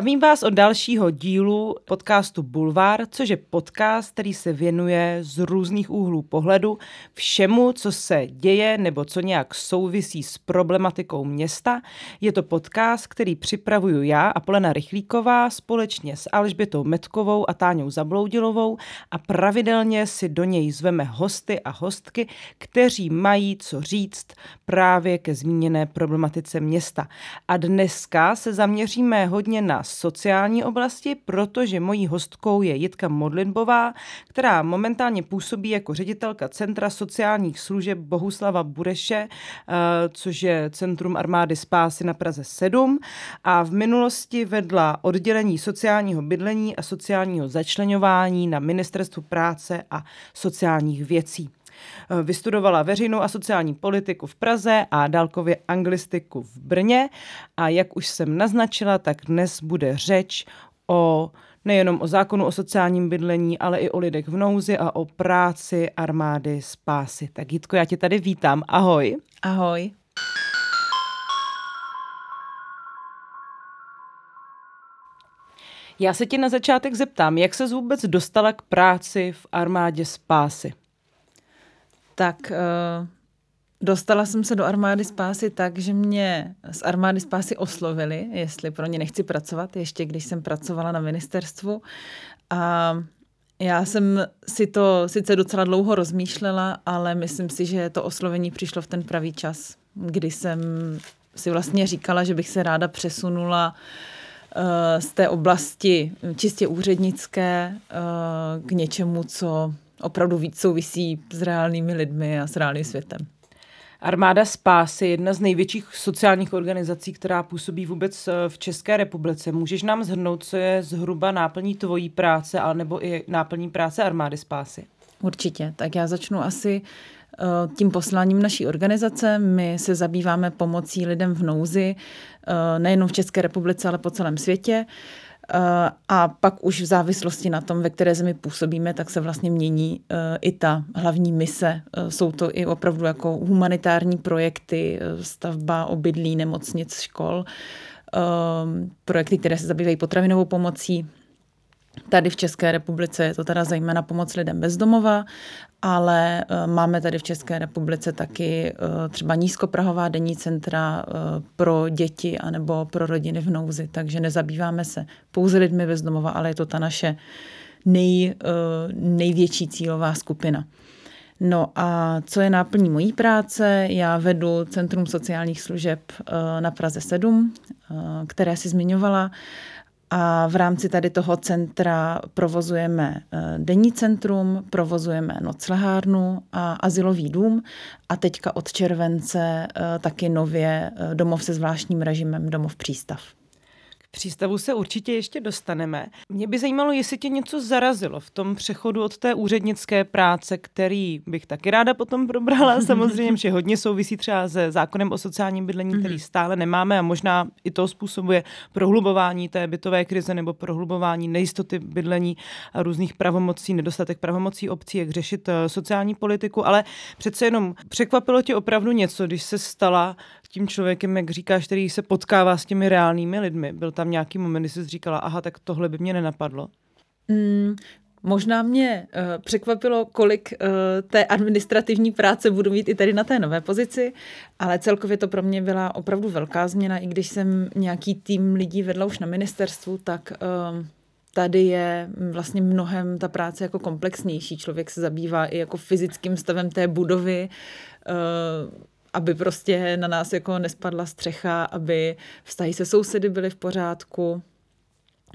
Zdravím vás od dalšího dílu podcastu Bulvár, což je podcast, který se věnuje z různých úhlů pohledu všemu, co se děje nebo co nějak souvisí s problematikou města. Je to podcast, který připravuju já a Polena Rychlíková společně s Alžbětou Metkovou a Táňou Zabloudilovou a pravidelně si do něj zveme hosty a hostky, kteří mají co říct právě ke zmíněné problematice města. A dneska se zaměříme hodně na sociální oblasti, protože mojí hostkou je Jitka Modlinbová, která momentálně působí jako ředitelka Centra sociálních služeb Bohuslava Bureše, eh, což je Centrum armády spásy na Praze 7 a v minulosti vedla oddělení sociálního bydlení a sociálního začlenování na Ministerstvu práce a sociálních věcí. Eh, vystudovala veřejnou a sociální politiku v Praze a dálkově anglistiku v Brně a jak už jsem naznačila, tak dnes bude řeč o nejenom o zákonu o sociálním bydlení, ale i o lidech v nouzi a o práci armády spásy. Tak Jitko, já tě tady vítám. Ahoj. Ahoj. Já se tě na začátek zeptám, jak se vůbec dostala k práci v armádě spásy? Tak uh, dostala jsem se do armády spásy tak, že mě z armády spásy oslovili, jestli pro ně nechci pracovat, ještě když jsem pracovala na ministerstvu. A já jsem si to sice docela dlouho rozmýšlela, ale myslím si, že to oslovení přišlo v ten pravý čas, kdy jsem si vlastně říkala, že bych se ráda přesunula uh, z té oblasti čistě úřednické uh, k něčemu, co opravdu víc souvisí s reálnými lidmi a s reálným světem. Armáda Spásy je jedna z největších sociálních organizací, která působí vůbec eh, v České republice. Můžeš nám zhrnout, co je zhruba náplní tvojí práce, nebo i náplní práce Armády Spásy? Určitě. Tak já začnu asi eh, tím posláním naší organizace. My se zabýváme pomocí lidem v nouzi, eh, nejenom v České republice, ale po celém světě. Eh, a pak už v závislosti na tom, ve které zemi působíme, tak se vlastně mění eh, i ta hlavní mise. Eh, jsou to i opravdu jako humanitární projekty, stavba obydlí, nemocnic, škol, projekty, které se zabývají potravinovou pomocí, Tady v České republice je to teda zejména pomoc lidem bezdomova, ale eh, máme tady v České republice taky eh, třeba nízkoprahová denní centra eh, pro děti anebo pro rodiny v nouzi, takže nezabýváme se pouze lidmi bezdomova, ale je to ta naše nej, největší cílová skupina. No a co je náplní mojí práce? Já vedu Centrum sociálních služeb na Praze 7, které si zmiňovala. A v rámci tady toho centra provozujeme eh, denní centrum, provozujeme noclehárnu a asilový dům. A teďka od července eh, taky nově eh, domov se zvláštním režimem, domov přístav přístavu se určitě ještě dostaneme. Mě by zajímalo, jestli tě něco zarazilo v tom přechodu od té úřednické práce, který bych taky ráda potom probrala, samozřejmě, že hodně souvisí třeba se zákonem o sociálním bydlení, který mhm. stále nemáme a možná i to způsobuje prohlubování té bytové krize nebo prohlubování nejistoty bydlení a různých pravomocí, nedostatek pravomocí obcí, jak řešit eh, sociální politiku, ale přece jenom překvapilo tě opravdu něco, když se stala tím člověkem, jak říkáš, který se potkává s těmi reálnými lidmi. Byl tam nějaký moment, kdy jsi říkala, aha, tak tohle by mě nenapadlo? Mm, Možná mě uh, překvapilo, kolik uh, té administrativní práce budu mít i tady na té nové pozici, ale celkově to pro mě byla opravdu velká změna, i když jsem nějaký tým lidí vedla už na ministerstvu, tak uh, tady je vlastně mnohem ta práce jako komplexnější. Člověk se zabývá i jako fyzickým stavem té budovy, aby prostě na nás jako nespadla střecha, aby vztahy se sousedy byly v pořádku.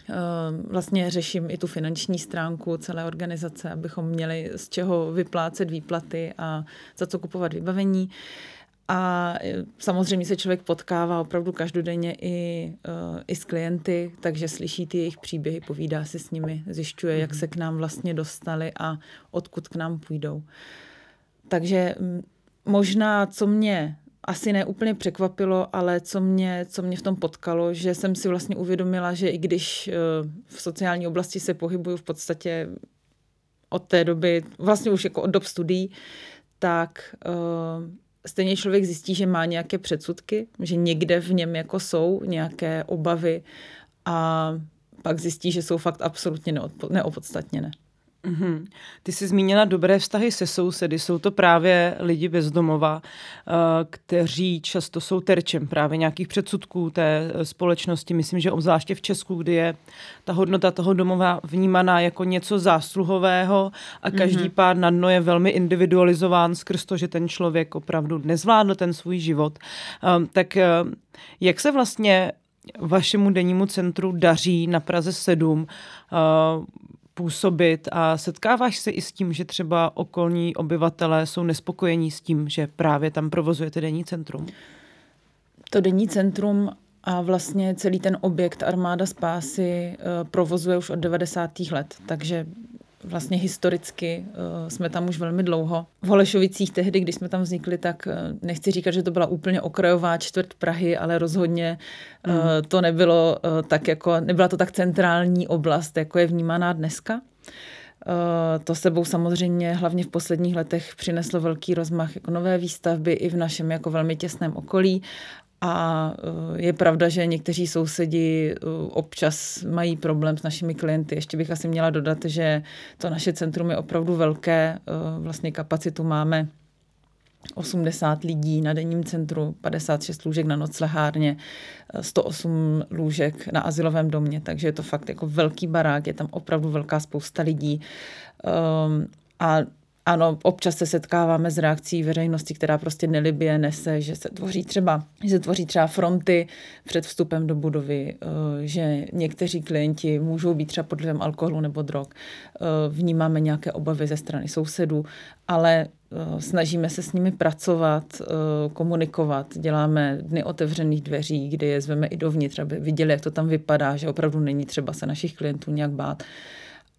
Ehm, vlastně řeším i tu finanční stránku celé organizace, abychom měli z čeho vyplácet výplaty a za co kupovat vybavení. A e, samozřejmě se člověk potkává opravdu každodenně i, uh, i s klienty, takže slyší ty jejich příběhy, povídá si s nimi, zjišťuje, jak mhm. se k nám vlastně dostali a odkud k nám půjdou. Takže možná, co mě asi neúplně překvapilo, ale co mě, co mě v tom potkalo, že jsem si vlastně uvědomila, že i když eh, v sociální oblasti se pohybuju v podstatě od té doby, vlastně už jako od dob studií, tak uh, stejně člověk zjistí, že má nějaké předsudky, že někde v něm jako jsou nějaké obavy a pak zjistí, že jsou fakt absolutně neopodstatněné. Mm-hmm. Ty jsi zmínila dobré vztahy se sousedy. Jsou to právě lidi bezdomova, uh, kteří často jsou terčem právě nějakých předsudků té eh, společnosti. Myslím, že obzvláště v Česku, kdy je ta hodnota toho domova vnímaná jako něco zásluhového a každý mm-hmm. pád na dno je velmi individualizován skrz to, že ten člověk opravdu nezvládl ten svůj život. Um, tak uh, jak se vlastně vašemu dennímu centru daří na Praze 7 uh, působit a setkáváš se i s tím, že třeba okolní obyvatelé jsou nespokojení s tím, že právě tam provozujete denní centrum? To denní centrum a vlastně celý ten objekt Armáda spásy eh, provozuje už od 90. let, takže vlastně historicky uh, jsme tam už velmi dlouho. V Holešovicích tehdy, když jsme tam vznikli, tak uh, nechci říkat, že to byla úplně okrajová čtvrt Prahy, ale rozhodně mm. to nebylo tak jako, nebyla to tak centrální oblast, jako je vnímaná dneska. To sebou samozřejmě hlavně v posledních letech přineslo velký rozmach jako nové výstavby i v našem jako velmi těsném okolí a eh, je pravda, že někteří sousedi eh, občas mají problém s našimi klienty. Ještě bych asi měla dodat, že to naše centrum je opravdu velké. Eh, vlastně kapacitu máme 80 lidí na denním centru, 56 lůžek na noclehárně, 108 lůžek na asilovém domě, takže je to fakt jako velký barák, je tam opravdu velká spousta lidí. Um, a ano, občas se setkáváme s reakcí veřejnosti, která prostě nelibě nese, že se tvoří třeba, že se tvoří třeba fronty před vstupem do budovy, eh, že někteří klienti můžou být třeba pod vlivem alkoholu nebo drog. Eh, vnímáme nějaké obavy ze strany sousedů, ale eh, snažíme se s nimi pracovat, komunikovat. Děláme dny otevřených dveří, kde je zveme i dovnitř, aby viděli, jak to tam vypadá, že opravdu není třeba se našich klientů nějak bát.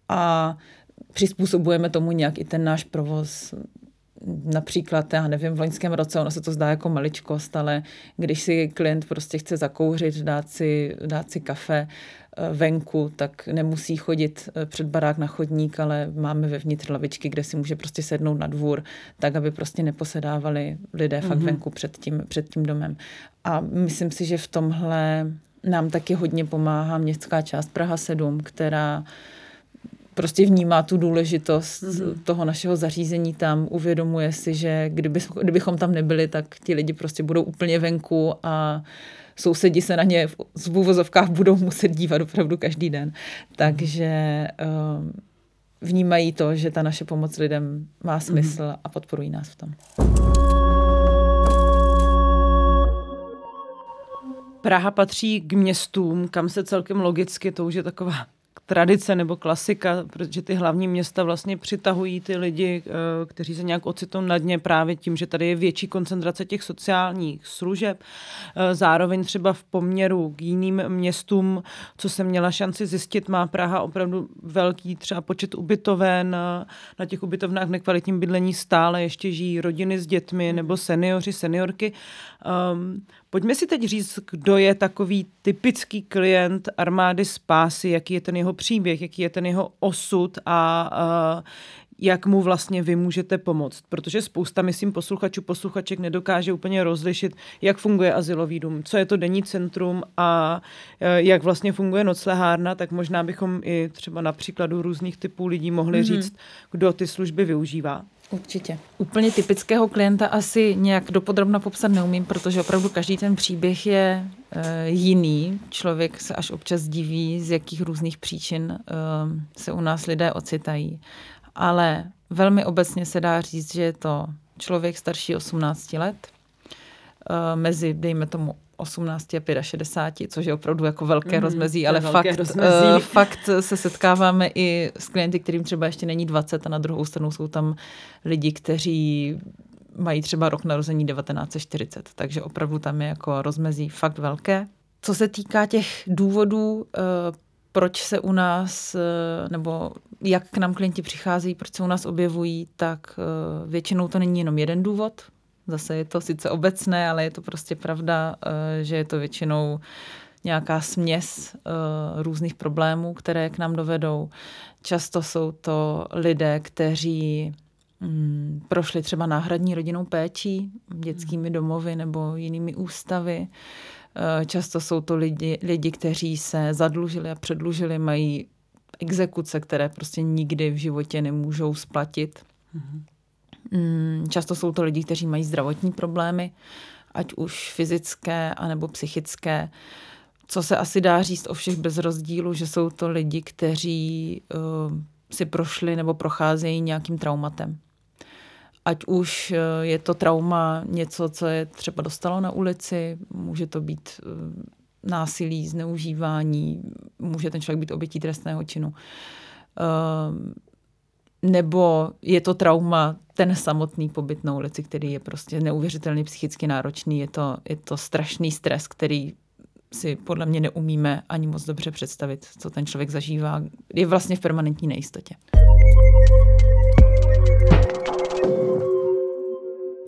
A přizpůsobujeme tomu nějak i ten náš provoz. Například, já nevím, v loňském roce, ono se to zdá jako maličkost, ale když si klient prostě chce zakouřit, dát si, dát si kafe eh, venku, tak nemusí chodit eh, před barák na chodník, ale máme vevnitř lavičky, kde si může prostě sednout na dvůr, tak, aby prostě neposedávali lidé mm-hmm. fakt mhm. venku před tím, před tím domem. A myslím si, že v tomhle nám taky hodně pomáhá městská část Praha 7, která prostě vnímá tu důležitost mm-hmm. toho našeho zařízení tam, uvědomuje si, že kdyby, kdybychom tam nebyli, tak ti lidi prostě budou úplně venku a sousedi se na ně v úvozovkách budou muset dívat opravdu každý den. Takže uh, vnímají to, že ta naše pomoc lidem má smysl mm-hmm. a podporují nás v tom. Praha patří k městům, kam se celkem logicky, to už je taková tradice nebo klasika, protože ty hlavní města vlastně přitahují ty lidi, eh, kteří se nějak ocitou na dně právě tím, že tady je větší koncentrace těch sociálních služeb. Eh, zároveň třeba v poměru k jiným městům, co jsem měla šanci zjistit, má Praha opravdu velký třeba počet ubytoven. Na těch ubytovnách v nekvalitním bydlení stále ještě žijí rodiny s dětmi nebo seniori, seniorky. Pojďme si teď říct, kdo je takový typický klient armády spásy, jaký je ten jeho příběh, jaký je ten jeho osud a uh, jak mu vlastně vy můžete pomoct. Protože spousta, myslím, posluchačů, posluchaček nedokáže úplně rozlišit, jak funguje asilový dům, co je to denní centrum a jak vlastně funguje noclehárna, tak možná bychom i třeba na příkladu různých typů lidí mohli mm-hmm. říct, kdo ty služby využívá. Určitě. Úplně typického klienta asi nějak dopodrobna popsat neumím, protože opravdu každý ten příběh je e, jiný. Člověk se až občas diví, z jakých různých příčin e, se u nás lidé ocitají. Ale velmi obecně se dá říct, že je to člověk starší 18 let, e, mezi, dejme tomu, 18 a 65, což je opravdu jako velké mm, rozmezí, ale velké fakt, rozmezí. Uh, fakt se setkáváme i s klienty, kterým třeba ještě není 20 a na druhou stranu jsou tam lidi, kteří mají třeba rok narození 1940, takže opravdu tam je jako rozmezí fakt velké. Co se týká těch důvodů, uh, proč se u nás, uh, nebo jak k nám klienti přichází, proč se u nás objevují, tak většinou to není jenom jeden důvod, Zase je to sice obecné, ale je to prostě pravda, eh, že je to většinou nějaká směs eh, různých problémů, které k nám dovedou. Často jsou to lidé, kteří mm, prošli třeba náhradní rodinnou péčí, dětskými domovy nebo jinými ústavy. Často jsou to lidi, lidi, kteří se zadlužili a předlužili, mají exekuce, které prostě nikdy v životě nemůžou splatit. Mm-hmm. Často jsou to lidi, kteří mají zdravotní problémy, ať už fyzické, anebo psychické. Co se asi dá říct o všech bez rozdílu, že jsou to lidi, kteří uh, si prošli nebo procházejí nějakým traumatem. Ať už uh, je to trauma něco, co je třeba dostalo na ulici, může to být uh, násilí, zneužívání, může ten člověk být obětí trestného činu. Nebo je to trauma ten samotný pobyt na ulici, který je prostě neuvěřitelně psychicky náročný. Je to, je to strašný stres, který si podle mě neumíme ani moc dobře představit, co ten člověk zažívá. Je vlastně v permanentní nejistotě.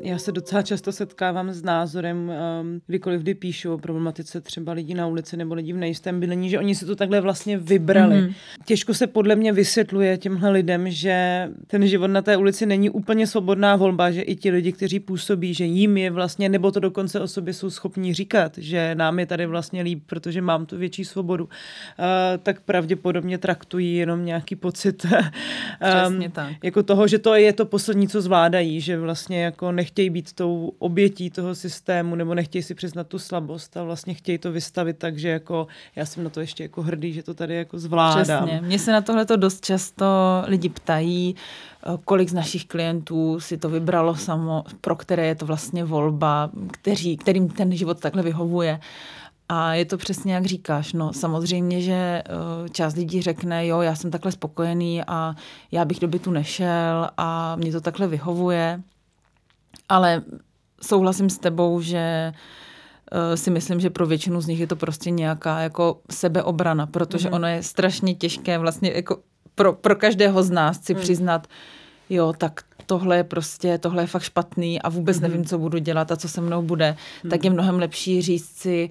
Já se docela často setkávám s názorem, um, kdykoliv kdy píšu o problematice třeba lidí na ulici nebo lidí v nejistém bydlení, že oni si to takhle vlastně vybrali. Mm-hmm. Těžko se podle mě vysvětluje těmhle lidem, že ten život na té ulici není úplně svobodná volba, že i ti lidi, kteří působí, že jim je vlastně, nebo to dokonce o sobě jsou schopní říkat, že nám je tady vlastně líp, protože mám tu větší svobodu, uh, tak pravděpodobně traktují jenom nějaký pocit um, tak. jako toho, že to je to poslední, co zvládají, že vlastně jako nech nechtějí být tou obětí toho systému nebo nechtějí si přiznat tu slabost a vlastně chtějí to vystavit tak, že jako já jsem na to ještě jako hrdý, že to tady jako zvládám. Přesně. Mně se na tohle to dost často lidi ptají, eh, kolik z našich klientů si to vybralo samo, pro které je to vlastně volba, kteří, kterým ten život takhle vyhovuje. A je to přesně jak říkáš. No, samozřejmě, že eh, část lidí řekne, jo, já jsem takhle spokojený a já bych do bytu nešel a mě to takhle vyhovuje. Ale souhlasím s tebou, že uh, si myslím, že pro většinu z nich je to prostě nějaká jako sebeobrana, protože mm-hmm. ono je strašně těžké vlastně jako pro, pro každého z nás si mm. přiznat, jo, tak tohle je prostě, tohle je fakt špatný a vůbec mm-hmm. nevím, co budu dělat a co se mnou bude, mm. tak je mnohem lepší říct si,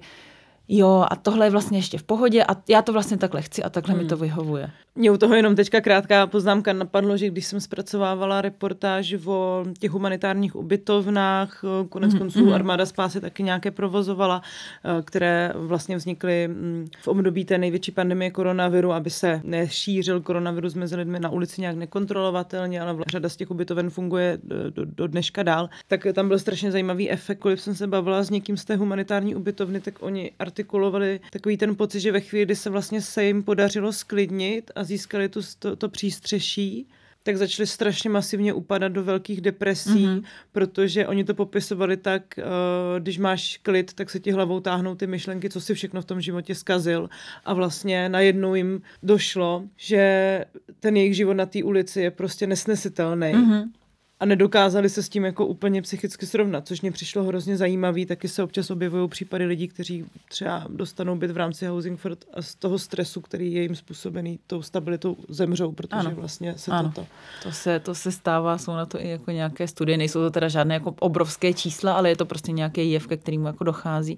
jo, a tohle je vlastně ještě v pohodě a já to vlastně takhle chci a takhle hmm. mi to vyhovuje. Mě u toho jenom teďka krátká poznámka napadlo, že když jsem zpracovávala reportáž o těch humanitárních ubytovnách, konec mm-hmm. konců armáda spásy taky nějaké provozovala, eh, které vlastně vznikly mm, v období té největší pandemie koronaviru, aby se nešířil koronavirus mezi lidmi na ulici nějak nekontrolovatelně, ale řada z těch ubytoven funguje eh, do, do dneška dál. Tak tam byl strašně zajímavý efekt, když jsem se bavila s někým z té humanitární ubytovny, tak oni artikulovali takový ten pocit, že ve chvíli, kdy se vlastně se jim podařilo sklidnit a získali tu, to, to přístřeší, tak začali strašně masivně upadat do velkých depresí, mm-hmm. protože oni to popisovali tak, uh, když máš klid, tak se ti hlavou táhnou ty myšlenky, co si všechno v tom životě zkazil a vlastně najednou jim došlo, že ten jejich život na té ulici je prostě nesnesitelný. Mm-hmm a nedokázali se s tím jako úplně psychicky srovnat, což mě přišlo hrozně zajímavý. Taky se občas objevují případy lidí, kteří třeba dostanou byt v rámci Housing First a z toho stresu, který je jim způsobený tou stabilitou, zemřou, protože ano. vlastně se ano. toto... To se, to se stává, jsou na to i jako nějaké studie, nejsou to teda žádné jako obrovské čísla, ale je to prostě nějaký jev, ke kterému jako dochází.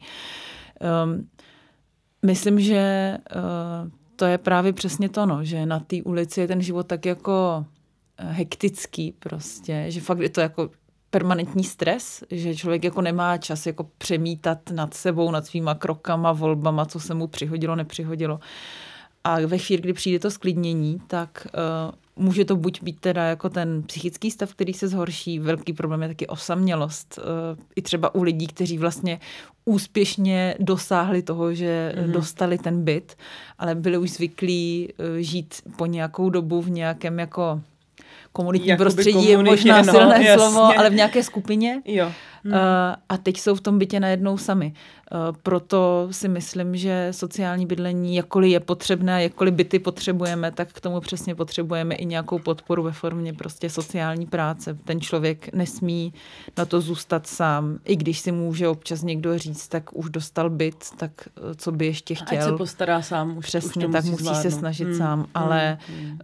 Um, myslím, že uh, to je právě přesně to, no, že na té ulici je ten život tak jako hektický prostě, že fakt je to jako permanentní stres, že člověk jako nemá čas jako přemítat nad sebou, nad svýma krokama, volbama, co se mu přihodilo, nepřihodilo. A ve chvíli, kdy přijde to sklidnění, tak uh, může to buď být teda jako ten psychický stav, který se zhorší, velký problém je taky osamělost. Uh, I třeba u lidí, kteří vlastně úspěšně dosáhli toho, že mm-hmm. dostali ten byt, ale byli už zvyklí uh, žít po nějakou dobu v nějakém jako komunitní Jakoby prostředí je možná no, silné jasně. slovo, ale v nějaké skupině. Jo. Hmm. A teď jsou v tom bytě najednou sami. Uh, proto si myslím, že sociální bydlení, jakkoliv je potřebné, jakkoliv byty potřebujeme, tak k tomu přesně potřebujeme i nějakou podporu ve formě prostě sociální práce. Ten člověk nesmí na to zůstat sám, i když si může občas někdo říct, tak už dostal byt, tak uh, co by ještě chtěl. Ať se postará sám. Už, přesně, už tak musí zvládnout. se snažit hmm. sám, ale hmm.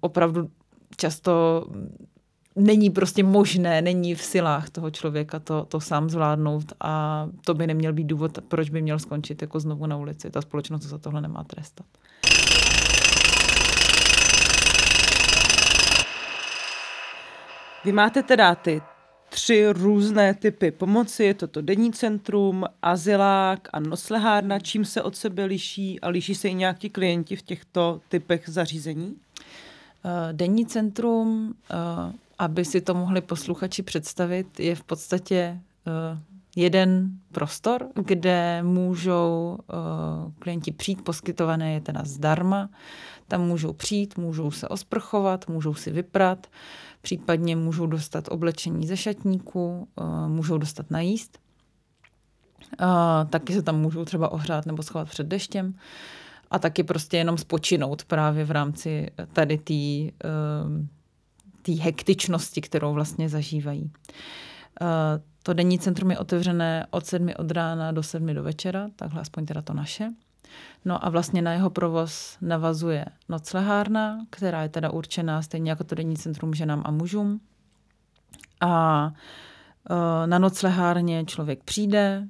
Opravdu často není prostě možné, není v silách toho člověka to, to sám zvládnout a to by neměl být důvod, proč by měl skončit jako znovu na ulici. Ta společnost za tohle nemá trestat. Vy máte teda ty tři různé typy pomoci. Je to to denní centrum, azylák a noslehárna. Čím se od sebe liší a liší se i nějaký klienti v těchto typech zařízení? Eh, denní centrum, eh, aby si to mohli posluchači představit, je v podstatě eh, jeden prostor, kde můžou klienti přijít, poskytované je teda zdarma. Tam můžou přijít, můžou se osprchovat, můžou si vyprat, případně můžou dostat oblečení ze šatníku, můžou dostat najíst. Taky se tam můžou třeba ohřát nebo schovat před deštěm a taky prostě jenom spočinout právě v rámci tady té ehm, hektičnosti, kterou vlastně zažívají. Eh, to denní centrum je otevřené od sedmi od rána do sedmi do večera, takhle aspoň teda to naše. No a vlastně na jeho provoz navazuje noclehárna, která je teda určená stejně jako to denní centrum ženám a mužům. A eh, na noclehárně člověk přijde,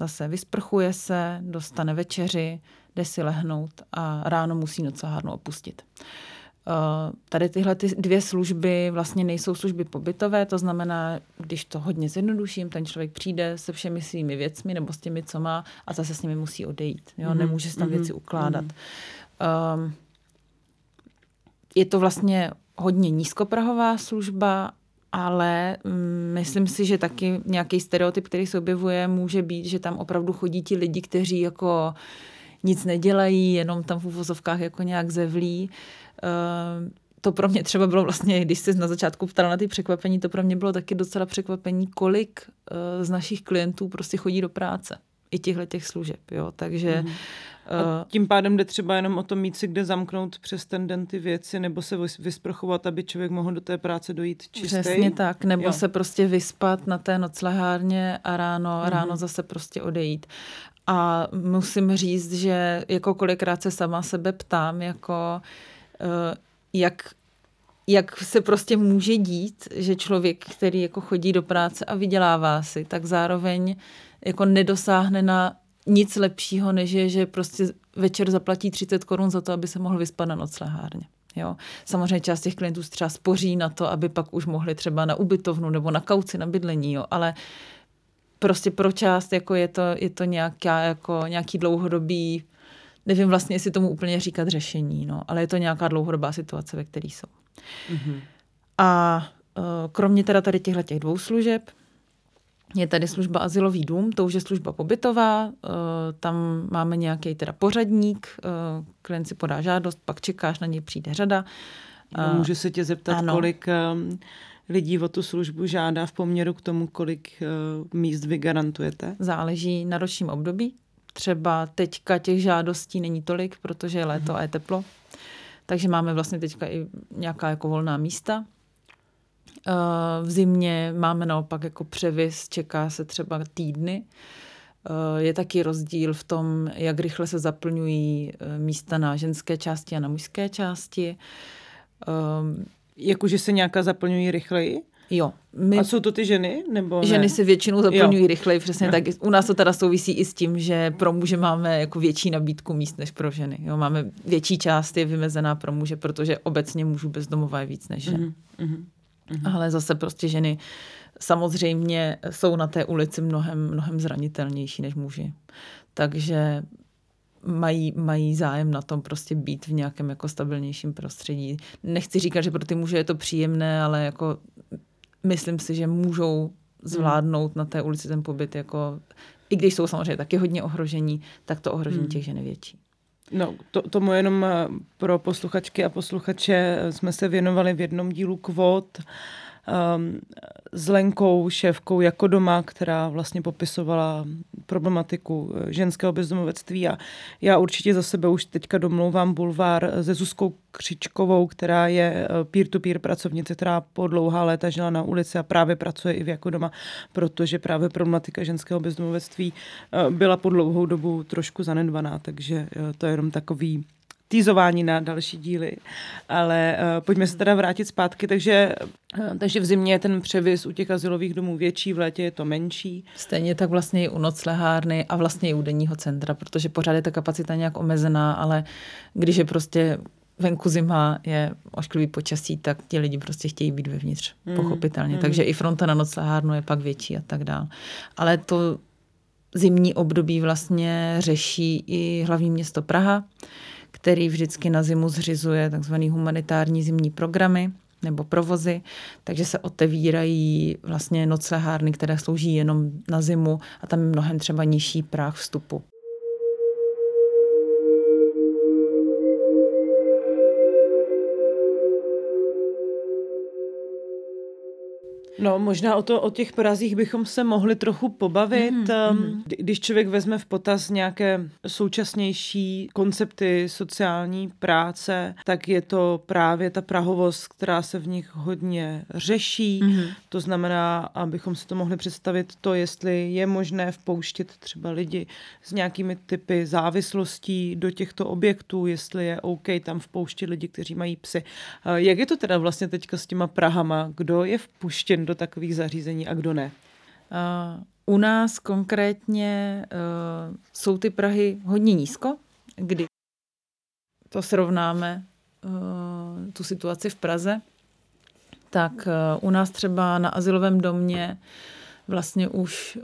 zase vysprchuje se, dostane večeři, jde si lehnout a ráno musí noclehárnu opustit. Uh, tady tyhle ty dvě služby vlastně nejsou služby pobytové, to znamená, když to hodně zjednoduším, ten člověk přijde se všemi svými věcmi nebo s těmi, co má a zase s nimi musí odejít. Jo? Mm-hmm. Nemůže se tam mm-hmm. věci ukládat. Mm-hmm. Um, je to vlastně hodně nízkoprahová služba, ale um, myslím si, že taky nějaký stereotyp, který se objevuje, může být, že tam opravdu chodí ti lidi, kteří jako uh, nic nedělají, jenom tam v uvozovkách jako nějak zevlí. Uh, to pro mě třeba bylo vlastně, když jsi na začátku ptala na ty překvapení, to pro mě bylo taky docela překvapení, kolik uh, z našich klientů prostě chodí do práce i těchto těch služeb, jo, takže... Mm. A tím pádem jde třeba jenom o to mít si kde zamknout přes ten den ty věci, nebo se vysprochovat, aby člověk mohl do té práce dojít čistý. Přesně tak, nebo jo. se prostě vyspat na té noclehárně a ráno, mm. ráno zase prostě odejít. A musím říct, že jako kolikrát se sama sebe ptám, jako eh, jak, jak se prostě může dít, že člověk, který jako chodí do práce a vydělává si, tak zároveň jako nedosáhne na nic lepšího, než je, že prostě večer zaplatí 30 korun za to, aby se mohl vyspat na noclehárně. Jo. Samozřejmě část těch klientů třeba spoří na to, aby pak už mohli třeba na ubytovnu nebo na kauci na bydlení, jo. ale prostě pro část jako je to, je to nějaká, jako nějaký dlouhodobý, nevím vlastně, jestli tomu úplně říkat řešení, no, ale je to nějaká dlouhodobá situace, ve které jsou. Mm-hmm. A uh, kromě teda tady těchto těch dvou služeb, je tady služba Azylový dům, to už je služba pobytová, uh, tam máme nějaký teda pořadník, uh, klient si podá žádost, pak čekáš, na něj přijde řada. Můžu se tě zeptat, ano. kolik lidí o tu službu žádá v poměru k tomu, kolik uh, míst vy garantujete? Záleží na ročním období. Třeba teďka těch žádostí není tolik, protože je léto a je teplo. Takže máme vlastně teďka i nějaká jako volná místa. Eh, v zimě máme naopak jako převis, čeká se třeba týdny. Eh, je taky rozdíl v tom, jak rychle se zaplňují místa na ženské části a na mužské části. Jakože se nějaká zaplňují rychleji? Jo. My... A jsou to ty ženy? Nebo ne? Ženy se většinou zaplňují jo. rychleji, přesně jo. tak. U nás to teda souvisí i s tím, že pro muže máme jako větší nabídku míst než pro ženy. Jo, máme větší část je vymezená pro muže, protože obecně mužů bezdomova je víc než žen. Mm-hmm. Mm-hmm. Ale zase prostě ženy samozřejmě jsou na té ulici mnohem, mnohem zranitelnější než muži. Takže mají, mají zájem na tom prostě být v nějakém jako stabilnějším prostředí. Nechci říkat, že pro ty muže je to příjemné, ale jako myslím si, že můžou zvládnout na té ulici ten pobyt jako, i když jsou samozřejmě taky hodně ohrožení, tak to ohrožení hmm. těch žen je větší. No, to, tomu jenom eh, pro posluchačky a posluchače jsme se věnovali v jednom dílu kvot. Uh, um, s Lenkou, šéfkou jako doma, která vlastně popisovala problematiku eh, ženského bezdomovectví. A já určitě za sebe už teďka domlouvám bulvár se Zuzkou Křičkovou, která je eh, peer-to-peer pracovnice, která po dlouhá léta žila na ulici a právě pracuje i v jako doma, protože právě problematika ženského bezdomovectví eh, byla po dlouhou dobu trošku zanedbaná, takže to je jenom takový týzování na další díly. Ale uh, pojďme se teda vrátit zpátky. Takže, uh, takže v zimě je ten převis u těch asilových domů větší, v létě je to menší. Stejně tak vlastně i u noclehárny a vlastně i u denního centra, protože pořád je ta kapacita nějak omezená, ale když je prostě venku zima, je ošklivý počasí, tak ti lidi prostě chtějí být vevnitř, mm. pochopitelně. Mm. Takže i fronta na noclehárnu je pak větší a tak dál. Ale to zimní období vlastně řeší i hlavní město Praha, který vždycky na zimu zřizuje takzvaný humanitární zimní programy nebo provozy, takže se otevírají vlastně noclehárny, které slouží jenom na zimu a tam je mnohem třeba nižší práh vstupu. No, možná o, to, o těch Prazích bychom se mohli trochu pobavit. Mm-hmm. Když člověk vezme v potaz nějaké současnější koncepty sociální práce, tak je to právě ta prahovost, která se v nich hodně řeší. Mm-hmm. To znamená, abychom si to mohli představit, to, jestli je možné vpouštět třeba lidi s nějakými typy závislostí do těchto objektů, jestli je OK tam vpouštět lidi, kteří mají psy. Jak je to teda vlastně teďka s těma Prahama? Kdo je vpuštěn do takových zařízení a kdo ne? U nás konkrétně uh, jsou ty Prahy hodně nízko, kdy to srovnáme uh, tu situaci v Praze, tak uh, u nás třeba na asilovém domě vlastně už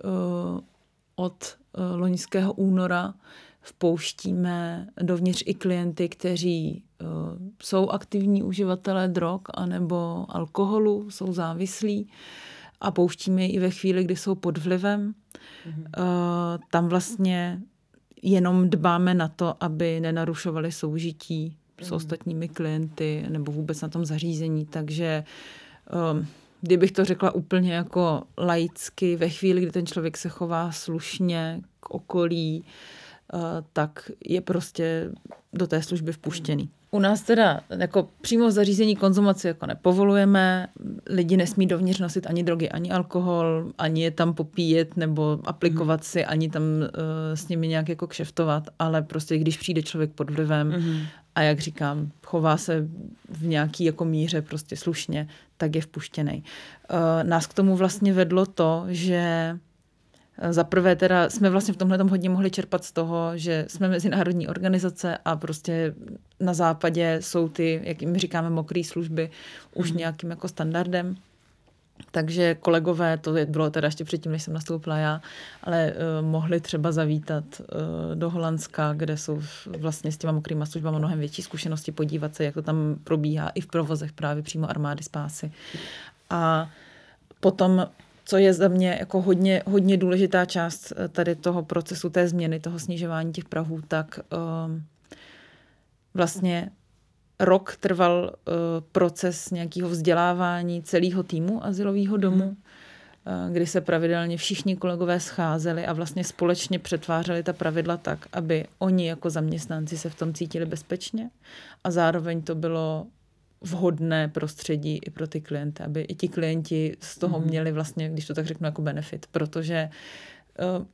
od loňského února vpouštíme dovnitř i klienty, kteří uh, jsou aktivní uživatelé drog anebo alkoholu, jsou závislí a pouštíme je i ve chvíli, kdy jsou pod vlivem. Mm-hmm. Uh, tam vlastně jenom dbáme na to, aby nenarušovali soužití mm-hmm. s mhm. ostatními klienty nebo vůbec na tom zařízení. Takže um, kdybych to řekla úplně jako laicky, ve chvíli, kdy ten člověk se chová slušně k okolí, Eh, tak je prostě do té služby vpuštěný. U nás teda jako přímo v zařízení konzumaci jako nepovolujeme, lidi nesmí dovnitř nosit ani drogy, ani alkohol, ani je tam popíjet nebo aplikovat si, ani tam uh, s nimi nějak jako kšeftovat, ale prostě když přijde člověk pod vlivem mm-hmm. a jak říkám, chová se v nějaký jako míře prostě slušně, tak je vpuštěný. Uh, nás k tomu vlastně vedlo to, že za prvé teda jsme vlastně v tomhle tom hodně mohli čerpat z toho, že jsme mezinárodní organizace a prostě na západě jsou ty, jak jim říkáme, mokré služby už mm. nějakým jako standardem. Takže kolegové, to bylo teda ještě předtím, než jsem nastoupila já, ale uh, mohli třeba zavítat uh, do Holandska, kde jsou vlastně s těma mokrýma službama mnohem větší zkušenosti, podívat se, jak to tam probíhá i v provozech právě přímo armády spásy. A potom co je za mě jako hodně, hodně důležitá část eh, tady toho procesu té změny, toho snižování těch prahů, tak um, vlastně rok trval uh, proces nějakého vzdělávání celého týmu asilového domu, mm. uh, kdy se pravidelně všichni kolegové scházeli a vlastně společně přetvářeli ta pravidla tak, aby oni jako zaměstnanci se v tom cítili bezpečně a zároveň to bylo vhodné prostředí i pro ty klienty, aby i ti klienti z toho mm-hmm. měli vlastně, když to tak řeknu, jako benefit, protože uh,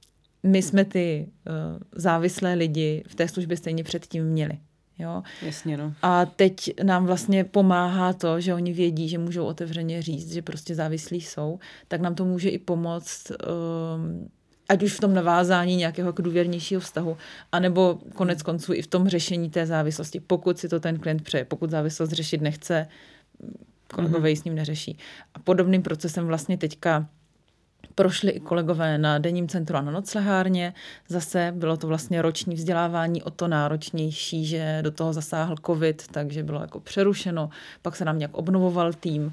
my jsme ty uh, závislé lidi v té službě stejně předtím měli. Jo? Jasně, no. A teď nám vlastně pomáhá to, že oni vědí, že můžou otevřeně říct, že prostě závislí jsou, tak nám to může i pomoct um, ať už v tom navázání nějakého jako důvěrnějšího vztahu, anebo konec konců i v tom řešení té závislosti, pokud si to ten klient přeje, pokud závislost řešit nechce, kolegové mm-hmm. s ním neřeší. A podobným procesem vlastně teďka prošli i kolegové na denním centru a na noclehárně. Zase bylo to vlastně roční vzdělávání o to náročnější, že do toho zasáhl covid, takže bylo jako přerušeno, pak se nám nějak obnovoval tým.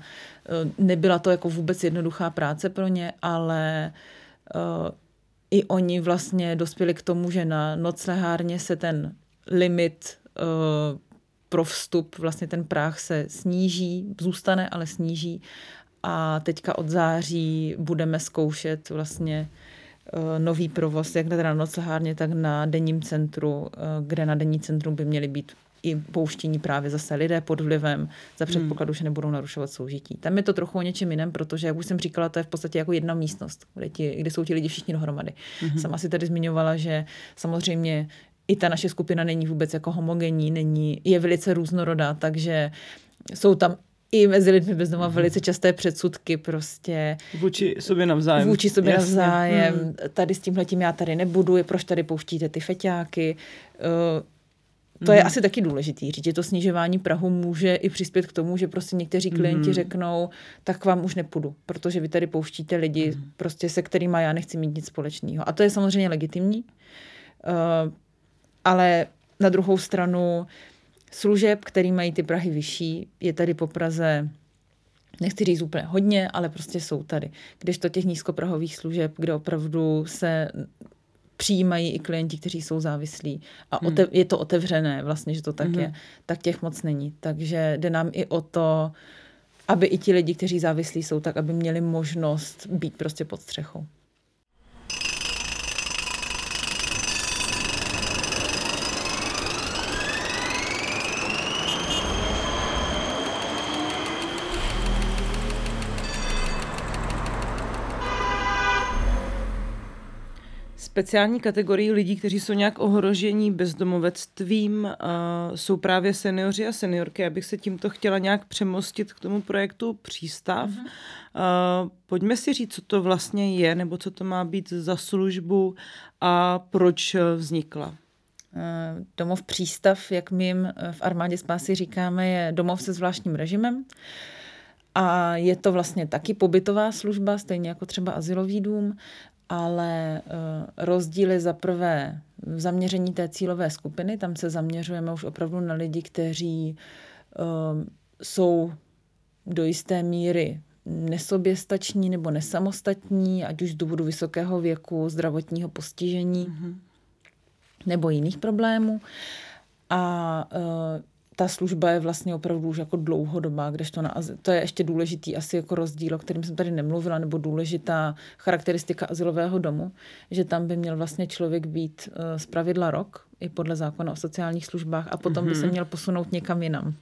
Nebyla to jako vůbec jednoduchá práce pro ně, ale eh, i oni vlastně dospěli k tomu, že na noclehárně se ten limit uh, pro vstup, vlastně ten práh se sníží, zůstane, ale sníží. A teďka od září budeme zkoušet vlastně uh, nový provoz, jak na noclehárně, tak na denním centru, uh, kde na denní centrum by měly být i pouštění právě zase lidé pod vlivem za předpokladu, hmm. že nebudou narušovat soužití. Tam je to trochu o něčem jiném, protože, jak už jsem říkala, to je v podstatě jako jedna místnost, kde, ti, kde jsou ti lidi všichni dohromady. Hmm. Sama si tady zmiňovala, že samozřejmě i ta naše skupina není vůbec jako homogenní, není, je velice různorodá, takže jsou tam i mezi lidmi bez doma mhm. velice časté předsudky prostě. Vůči sobě navzájem. Vůči sobě Jasně. navzájem. Hmm. Tady s tímhletím já tady nebudu, je proč tady pouštíte ty feťáky. Uh, to je asi taky důležitý říct, že to snižování Prahu může i přispět k tomu, že prostě někteří klienti mm. řeknou, tak k vám už nepůjdu, protože vy tady pouštíte lidi, mm. prostě se kterými já nechci mít nic společného. A to je samozřejmě legitimní, uh, ale na druhou stranu služeb, který mají ty Prahy vyšší, je tady po Praze nechci říct úplně hodně, ale prostě jsou tady. Když to těch nízkoprahových služeb, kde opravdu se přijímají i klienti, kteří jsou závislí a hmm. otev, je to otevřené vlastně, že to tak hmm. je, tak těch moc není. Takže jde nám i o to, aby i ti lidi, kteří závislí jsou, tak aby měli možnost být prostě pod střechou. Speciální kategorii lidí, kteří jsou nějak ohrožení bezdomovectvím, uh, jsou právě seniori a seniorky. Já bych se tímto chtěla nějak přemostit k tomu projektu Přístav. Mm-hmm. Uh, pojďme si říct, co to vlastně je, nebo co to má být za službu a proč vznikla. Domov Přístav, jak my jim v armádě spásy říkáme, je domov se zvláštním režimem. A je to vlastně taky pobytová služba, stejně jako třeba asilový dům ale uh, rozdíl je za prvé v zaměření té cílové skupiny. Tam se zaměřujeme už opravdu na lidi, kteří uh, jsou do jisté míry nesoběstační nebo nesamostatní, ať už z důvodu vysokého věku, zdravotního postižení mm-hmm. nebo jiných problémů. A uh, ta služba je vlastně opravdu už jako dlouhodobá, kdežto na, to je ještě důležitý asi jako rozdíl, o kterém jsem tady nemluvila, nebo důležitá charakteristika asilového domu, že tam by měl vlastně člověk být uh, z pravidla rok, i podle zákona o sociálních službách, a potom mm-hmm. by se mhm. měl posunout někam jinam.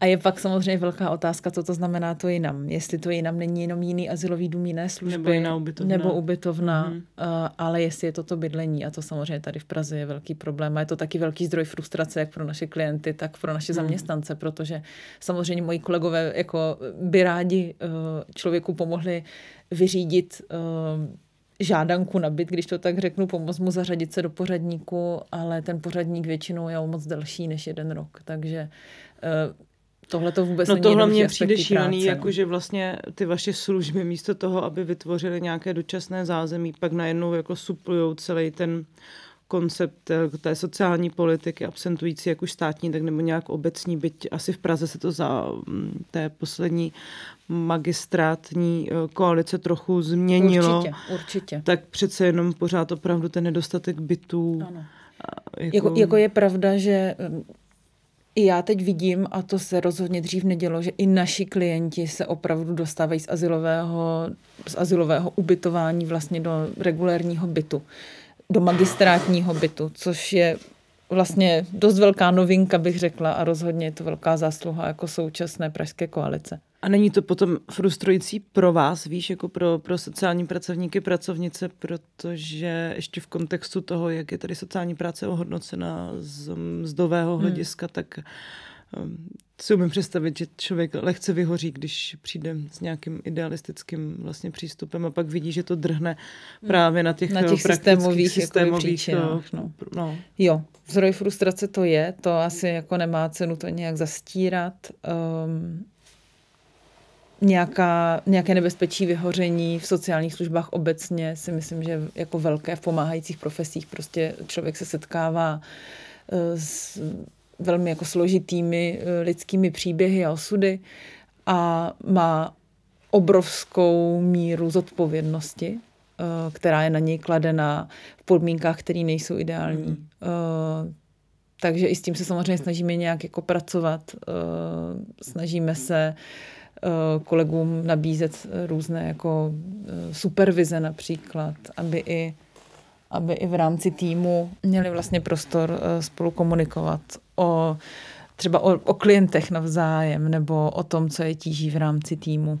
A je pak samozřejmě velká otázka, co to znamená to jinam. Jestli to jinam není jenom jiný asilový dům, jiné služby. Nebo jiná ubytovna. Nebo ubytovna, mm-hmm. uh, ale jestli je to to bydlení. A to samozřejmě tady v Praze je velký problém. A je to taky velký zdroj frustrace, jak pro naše klienty, tak pro naše mm. zaměstnance, protože samozřejmě moji kolegové jako by rádi uh, člověku pomohli vyřídit uh, žádanku na byt, když to tak řeknu, pomoct mu zařadit se do pořadníku, ale ten pořadník většinou je o moc delší než jeden rok. Takže Tohle to vůbec no není tohle mě přijde šílený, no. jako že vlastně ty vaše služby místo toho, aby vytvořily nějaké dočasné zázemí, pak najednou jako suplují celý ten koncept eh, té sociální politiky, absentující jak už státní, tak nebo nějak obecní, byť asi v Praze se to za mm, té poslední magistrátní eh, koalice trochu změnilo. Určitě, určitě. Tak přece jenom pořád opravdu ten nedostatek bytů. Ano. Jako... Jako, jako je pravda, že i já teď vidím, a to se rozhodně dřív nedělo, že i naši klienti se opravdu dostávají z asilového, z asilového ubytování vlastně do regulérního bytu, do magistrátního bytu, což je vlastně dost velká novinka, bych řekla, a rozhodně je to velká zásluha jako současné pražské koalice. A není to potom frustrující pro vás, víš, jako pro, pro sociální pracovníky, pracovnice, protože ještě v kontextu toho, jak je tady sociální práce ohodnocena z mzdového hmm. hlediska, tak um, si umím představit, že člověk lehce vyhoří, když přijde s nějakým idealistickým vlastně přístupem a pak vidí, že to drhne hmm. právě na těch, na těch systémových, systémových no, no. No. Jo, zdroj frustrace to je, to asi jako nemá cenu to nějak zastírat. Um, nějaká, nějaké nebezpečí vyhoření v sociálních službách obecně si myslím, že jako velké v pomáhajících profesích prostě člověk se setkává eh, s velmi jako složitými eh, lidskými příběhy a osudy a má obrovskou míru zodpovědnosti, eh, která je na něj kladena v podmínkách, které nejsou ideální. Mm. Takže i s tím se samozřejmě snažíme nějak jako pracovat. Snažíme se kolegům nabízet různé jako eh, supervize například, aby i, aby i v rámci týmu měli vlastně prostor eh, spolu komunikovat o třeba o, o klientech navzájem nebo o tom, co je tíží v rámci týmu.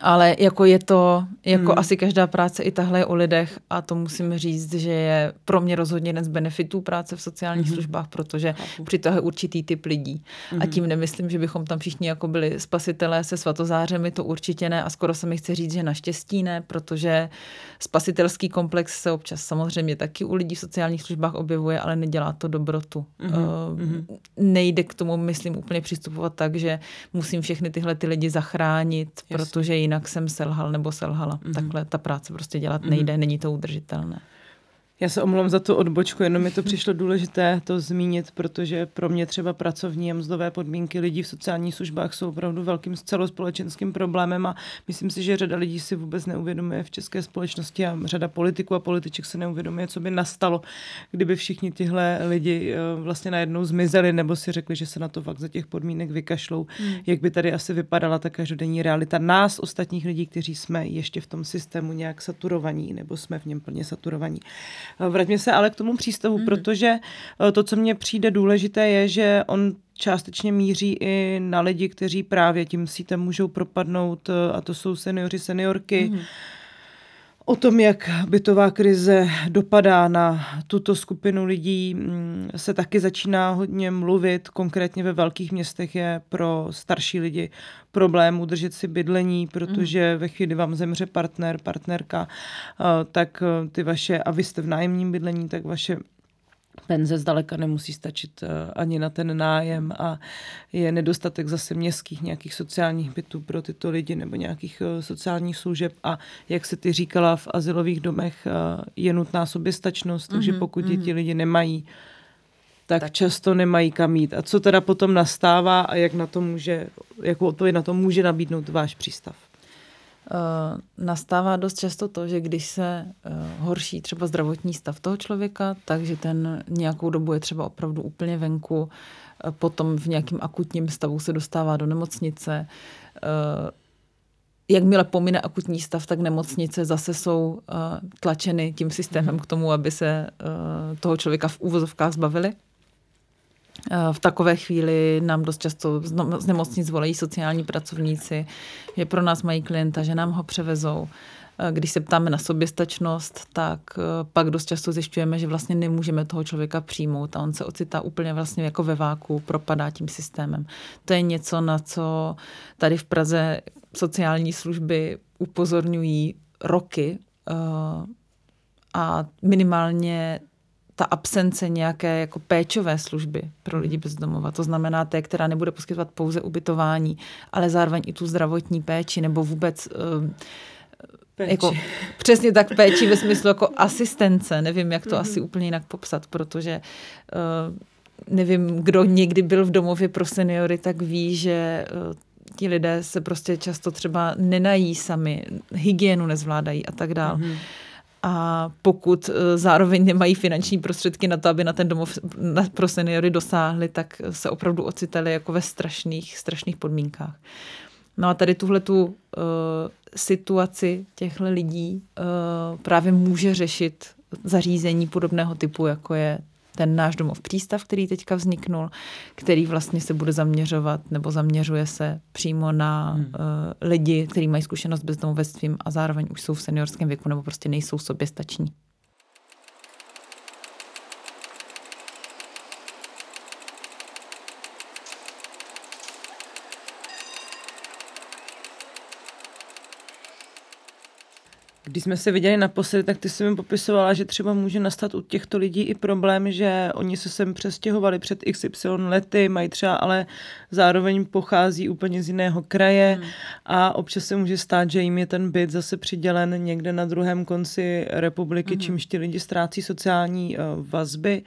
Ale jako je to, jako hmm. asi každá práce i tahle je o lidech a to musím říct, že je pro mě rozhodně jeden z benefitů práce v sociálních hmm. službách, protože přitahuje určitý typ lidí. Hmm. A tím nemyslím, že bychom tam všichni jako byli spasitelé se svatozářemi, to určitě ne a skoro se mi chce říct, že naštěstí ne, protože spasitelský komplex se občas samozřejmě taky u lidí v sociálních službách objevuje, ale nedělá to dobrotu. Hmm. Uh, nejde k tomu, myslím, úplně přistupovat tak, že musím všechny tyhle ty lidi zachránit, Jasně. protože jinak jsem selhal nebo selhala. Mm-hmm. Takhle ta práce prostě dělat nejde, mm-hmm. není to udržitelné. Já se omlouvám za tu odbočku, jenom mi to přišlo důležité to zmínit, protože pro mě třeba pracovní a mzdové podmínky lidí v sociálních službách jsou opravdu velkým celospolečenským problémem a myslím si, že řada lidí si vůbec neuvědomuje v české společnosti a řada politiků a političek se neuvědomuje, co by nastalo, kdyby všichni tyhle lidi eh, vlastně najednou zmizeli nebo si řekli, že se na to fakt za těch podmínek vykašlou. Hmm. Jak by tady asi vypadala ta každodenní realita nás, ostatních lidí, kteří jsme ještě v tom systému nějak saturovaní nebo jsme v něm plně saturovaní. Vraťme se ale k tomu přístavu, mm. protože eh, to, co mně přijde důležité, je, že on částečně míří i na lidi, kteří právě tím sítem můžou propadnout, eh, a to jsou seniori, seniorky. Mm o tom, jak bytová krize dopadá na tuto skupinu lidí, se taky začíná hodně mluvit. Konkrétně ve velkých městech je pro starší lidi problém udržet si bydlení, protože mm. ve chvíli vám zemře partner, partnerka, eh, tak eh, ty vaše, a vy jste v nájemním bydlení, tak vaše penze zdaleka nemusí stačit eh, ani na ten nájem a je nedostatek zase městských nějakých sociálních bytů pro tyto lidi nebo nějakých eh, sociálních služeb a jak se ty říkala, v asilových domech eh, je nutná soběstačnost, takže mm-hmm, pokud mm-hmm. ti lidi nemají, tak, tak často nemají kam jít. A co teda potom nastává a jak na to může, jakou odpověď na to může nabídnout váš přístav? Uh, nastává dost často to, že když se uh, horší třeba zdravotní stav toho člověka, takže ten nějakou dobu je třeba opravdu úplně venku, uh, potom v nějakém akutním stavu se dostává do nemocnice. Jakmile pomine akutní stav, tak nemocnice zase jsou tlačeny tím systémem k tomu, aby se toho člověka v úvozovkách zbavili. V takové chvíli nám dost často z nemocnic volají sociální pracovníci, že pro nás mají klienta, že nám ho převezou. Když se ptáme na soběstačnost, tak e, pak dost často zjišťujeme, že vlastně nemůžeme toho člověka přijmout a on se ocitá úplně vlastně jako ve váku, propadá tím systémem. To je něco, na co tady v Praze sociální služby upozorňují roky a minimálně ta absence nějaké jako péčové služby pro lidi bez domova. To znamená té, která nebude poskytovat pouze ubytování, ale zároveň i tu zdravotní péči nebo vůbec uh, Péči. Jako, přesně tak péči ve smyslu jako asistence. Nevím, jak to mm-hmm. asi úplně jinak popsat, protože uh, nevím, kdo někdy byl v domově pro seniory, tak ví, že uh, ti lidé se prostě často třeba nenají sami, hygienu nezvládají a tak dále. Mm-hmm a pokud eh, zároveň nemají finanční prostředky na to, aby na ten domov pro seniory dosáhli, tak se opravdu ocitali jako ve strašných, strašných podmínkách. No a tady tuhle tu uh, situaci těchto lidí uh, právě může řešit zařízení podobného typu, jako je ten náš domov přístav, který teďka vzniknul, který vlastně se bude zaměřovat nebo zaměřuje se přímo na hmm. uh, lidi, kteří mají zkušenost bezdomovectvím a zároveň už jsou v seniorském věku nebo prostě nejsou soběstační. Když jsme se viděli naposledy, tak ty jsi mi popisovala, že třeba může nastat u těchto lidí i problém, že oni se sem přestěhovali před XY lety, mají třeba, ale zároveň pochází úplně z jiného kraje hmm. a občas se může stát, že jim je ten byt zase přidělen někde na druhém konci republiky, hmm. čímž ti lidi ztrácí sociální uh, vazby.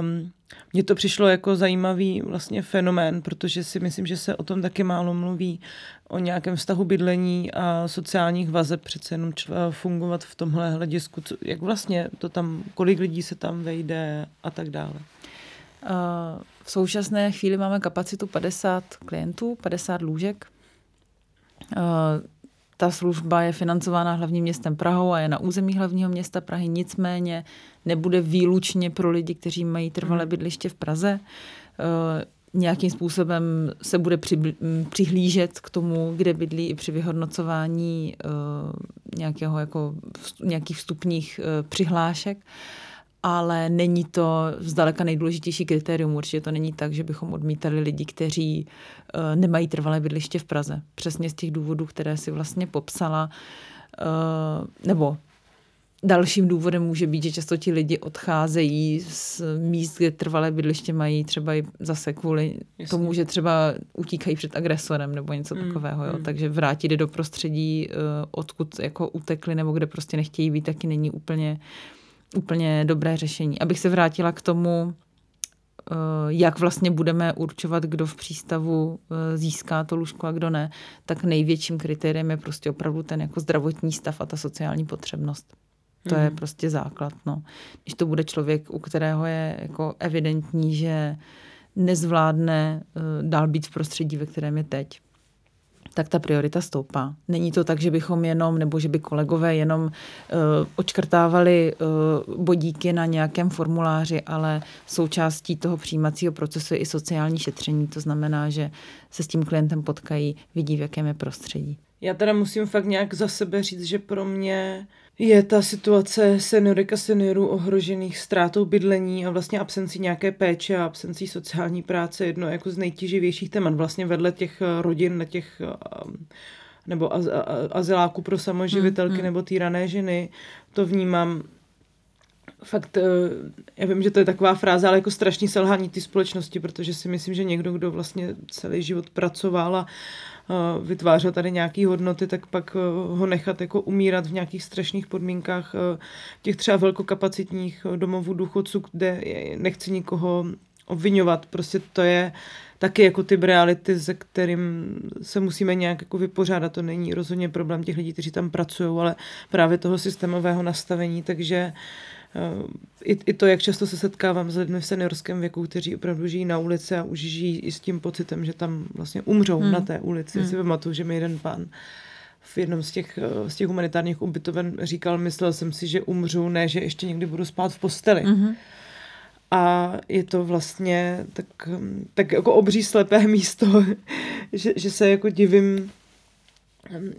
Um, mně to přišlo jako zajímavý vlastně fenomén, protože si myslím, že se o tom taky málo mluví, o nějakém vztahu bydlení a sociálních vazeb přece jenom fungovat v tomhle hledisku. Jak vlastně to tam, kolik lidí se tam vejde a tak dále? V současné chvíli máme kapacitu 50 klientů, 50 lůžek. Ta služba je financována hlavním městem Prahou a je na území hlavního města Prahy, nicméně nebude výlučně pro lidi, kteří mají trvalé mhm. bydliště v Praze. nějakým způsobem se bude při, přihlížet k tomu, kde bydlí i při vyhodnocování uh, nějakého jako nějakých vstupních uh, přihlášek. Ale není to zdaleka nejdůležitější kritérium. Určitě to není tak, že bychom odmítali lidi, kteří uh, nemají trvalé bydliště v Praze. Přesně z těch důvodů, které si vlastně popsala, uh, nebo Dalším důvodem může být, že často ti lidi odcházejí z míst, kde trvalé bydliště mají třeba i zase kvůli Jasně. tomu, že třeba utíkají před agresorem nebo něco mm, takového. Jo. Mm. Takže vrátit je do prostředí, eh, odkud jako utekli nebo kde prostě nechtějí být, taky není úplně, úplně dobré řešení. Abych se vrátila k tomu, eh, jak vlastně budeme určovat, kdo v přístavu eh, získá to lůžko a kdo ne, tak největším kritériem je prostě opravdu ten jako zdravotní stav a ta sociální potřebnost. To mm. je mhm. prostě základ. No. Když to bude člověk, u kterého je jako evidentní, že nezvládne uh, dál být v prostředí, ve kterém je teď, tak ta priorita stoupá. Není to tak, že bychom jenom, nebo že by kolegové jenom uh, očkrtávali uh, bodíky na nějakém formuláři, ale součástí toho přijímacího procesu je i sociální šetření. To znamená, že se s tím klientem potkají, vidí, v jakém je prostředí. Já teda musím fakt nějak za sebe říct, že pro mě je ta situace seniorek a seniorů ohrožených ztrátou bydlení a vlastně absencí nějaké péče a absencí sociální práce jedno jako z nejtěživějších témat. Vlastně vedle těch eh, rodin, na těch eh, nebo az, azyláků pro samoživitelky hmm, hmm. nebo týrané ženy, to vnímám fakt, eh, já vím, že to je taková fráze, ale jako strašný selhání té společnosti, protože si myslím, že někdo, kdo vlastně celý život pracoval a vytvářel tady nějaké hodnoty, tak pak eh, ho nechat jako umírat v nějakých strašných podmínkách eh, těch třeba velkokapacitních eh, domovů důchodců, kde nechci nikoho obvinovat, prostě to je taky jako typ reality, se kterým se musíme nějak jako vypořádat. To není rozhodně problém těch lidí, kteří tam pracují, ale právě toho systémového nastavení, takže uh, i, i to, jak často se setkávám s lidmi v seniorském věku, kteří opravdu žijí na ulici a už žijí i s tím pocitem, že tam vlastně umřou hmm. na té ulici. Hmm. Si pamatuju, že mi jeden pán v jednom z těch, eh, z těch humanitárních ubytoven říkal, myslel jsem si, že umřu, ne, že ještě někdy budu spát v posteli. Hmm. A je to vlastně tak, tak jako obří slepé místo, že, že se jako divím,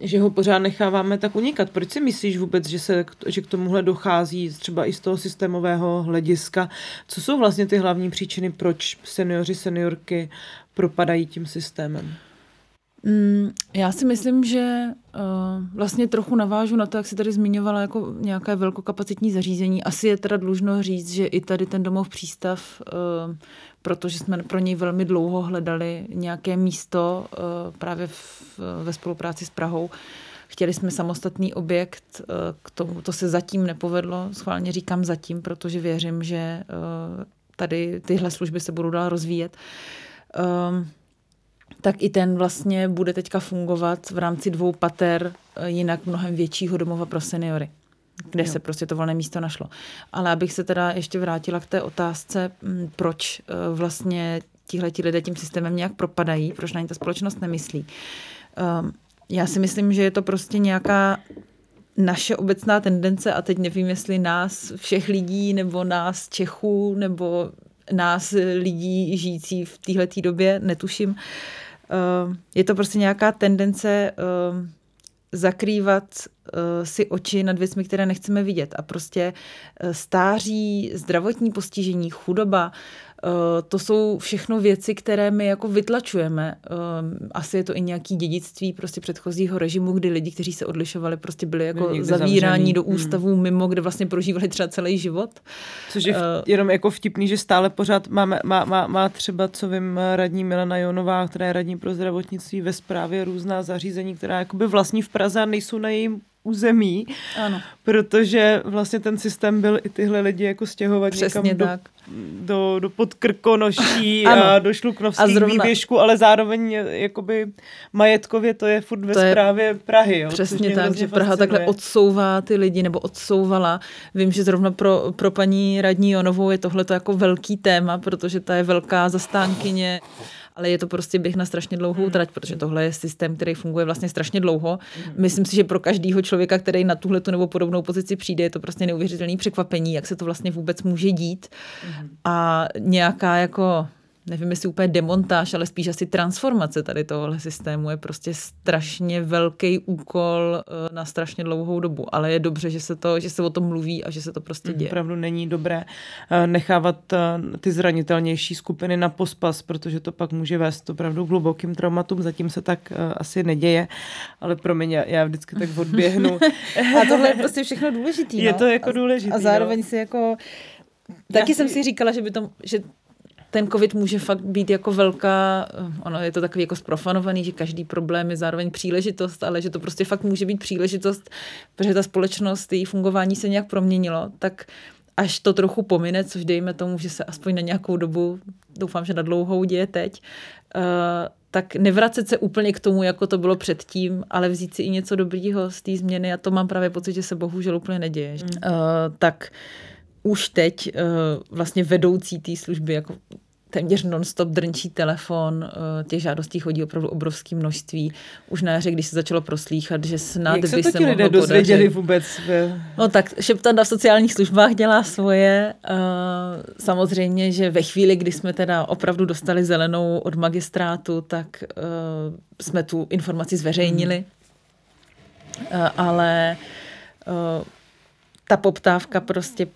že ho pořád necháváme tak unikat. Proč si myslíš vůbec, že, se, že k tomuhle dochází třeba i z toho systémového hlediska? Co jsou vlastně ty hlavní příčiny, proč seniori, seniorky propadají tím systémem? Mm, já si myslím, že uh, vlastně trochu navážu na to, jak si tady zmiňovala jako nějaké velkokapacitní zařízení. Asi je teda dlužno říct, že i tady ten domov přístav, uh, protože jsme pro něj velmi dlouho hledali nějaké místo uh, právě v, ve spolupráci s Prahou, Chtěli jsme samostatný objekt, k tomu to se zatím nepovedlo, schválně říkám zatím, protože věřím, že tady tyhle služby se budou dál rozvíjet tak i ten vlastně bude teďka fungovat v rámci dvou pater eh, jinak mnohem většího domova pro seniory kde jo. se prostě to volné místo našlo. Ale abych se teda ještě vrátila k té otázce, mm, proč eh, vlastně tihleti lidé tím systémem nějak propadají, proč na ně ta společnost nemyslí. Ehm, já si myslím, že je to prostě nějaká naše obecná tendence, a teď nevím, jestli nás všech lidí, nebo nás Čechů, nebo nás lidí žijící v téhle době, netuším, je to prostě nějaká tendence ehm, zakrývat eh, si oči nad věcmi, které nechceme vidět. A prostě eh, stáří, zdravotní postižení, chudoba, to jsou všechno věci, které my jako vytlačujeme. Eh, asi je to i nějaký dědictví prostě předchozího režimu, kdy lidi, kteří se odlišovali, prostě byli jako byli zavíráni do hmm. ústavů hmm. mimo, kde vlastně prožívali třeba celý život. Což je v, eh, jenom jako vtipný, že stále pořád máme, má, má, má třeba, co vím, radní Milena Jonová, která je radní pro zdravotnictví ve správě různá zařízení, která jakoby vlastní v Praze a nejsou na jejím území, ano. protože vlastně ten systém byl i tyhle lidi jako stěhovat Přesně někam tak. do, do, do podkrkonoší a do šluknovských zrovna... výběžků, ale zároveň jakoby majetkově to je furt ve to správě Prahy. Jo, Přesně tak, že Praha takhle odsouvá ty lidi, nebo odsouvala. Vím, že zrovna pro, pro paní radní Jonovou je tohle jako velký téma, protože ta je velká zastánkyně ale je to prostě běh na strašně dlouhou hmm. trať, protože tohle je systém, který funguje vlastně strašně dlouho. Hmm. Myslím si, že pro každého člověka, který na tuhle tu nebo podobnou pozici přijde, je to prostě neuvěřitelné překvapení, jak se to vlastně vůbec může dít. Hmm. A nějaká jako nevím jestli úplně demontáž, ale spíš asi transformace tady tohohle systému je prostě strašně velký úkol eh, na strašně dlouhou dobu, ale je dobře, že se, to, že se o tom mluví a že se to prostě děje. Opravdu není dobré eh, nechávat eh, ty zranitelnější skupiny na pospas, protože to pak může vést opravdu hlubokým traumatům, zatím se tak asi neděje, ale promiň, já vždycky tak odběhnu. a tohle je prostě všechno důležitý. Je no. to jako důležitý. A zároveň no. si jako Taky já jsem si říkala, že by to, že ten covid může fakt být jako velká, ono je to takový jako sprofanovaný, že každý problém je zároveň příležitost, ale že to prostě fakt může být příležitost, protože ta společnost, její fungování se nějak proměnilo, tak až to trochu pomine, což dejme tomu, že se aspoň na nějakou dobu, doufám, že na dlouhou děje teď, uh, tak nevracet se úplně k tomu, jako to bylo předtím, ale vzít si i něco dobrýho z té změny a to mám právě pocit, že se bohužel úplně neděje. Mm. Uh, tak už teď uh, vlastně vedoucí té služby jako téměř non-stop drnčí telefon, eh, těch žádostí chodí opravdu obrovské množství. Už na jaře, když se začalo proslýchat, že snad Jak by se, to ti lidé dozvěděli vůbec? No tak šeptanda v sociálních službách dělá svoje. Eh, samozřejmě, že ve chvíli, kdy jsme teda opravdu dostali zelenou od magistrátu, tak eh, jsme tu informaci zveřejnili. Hmm. Ale ta poptávka prostě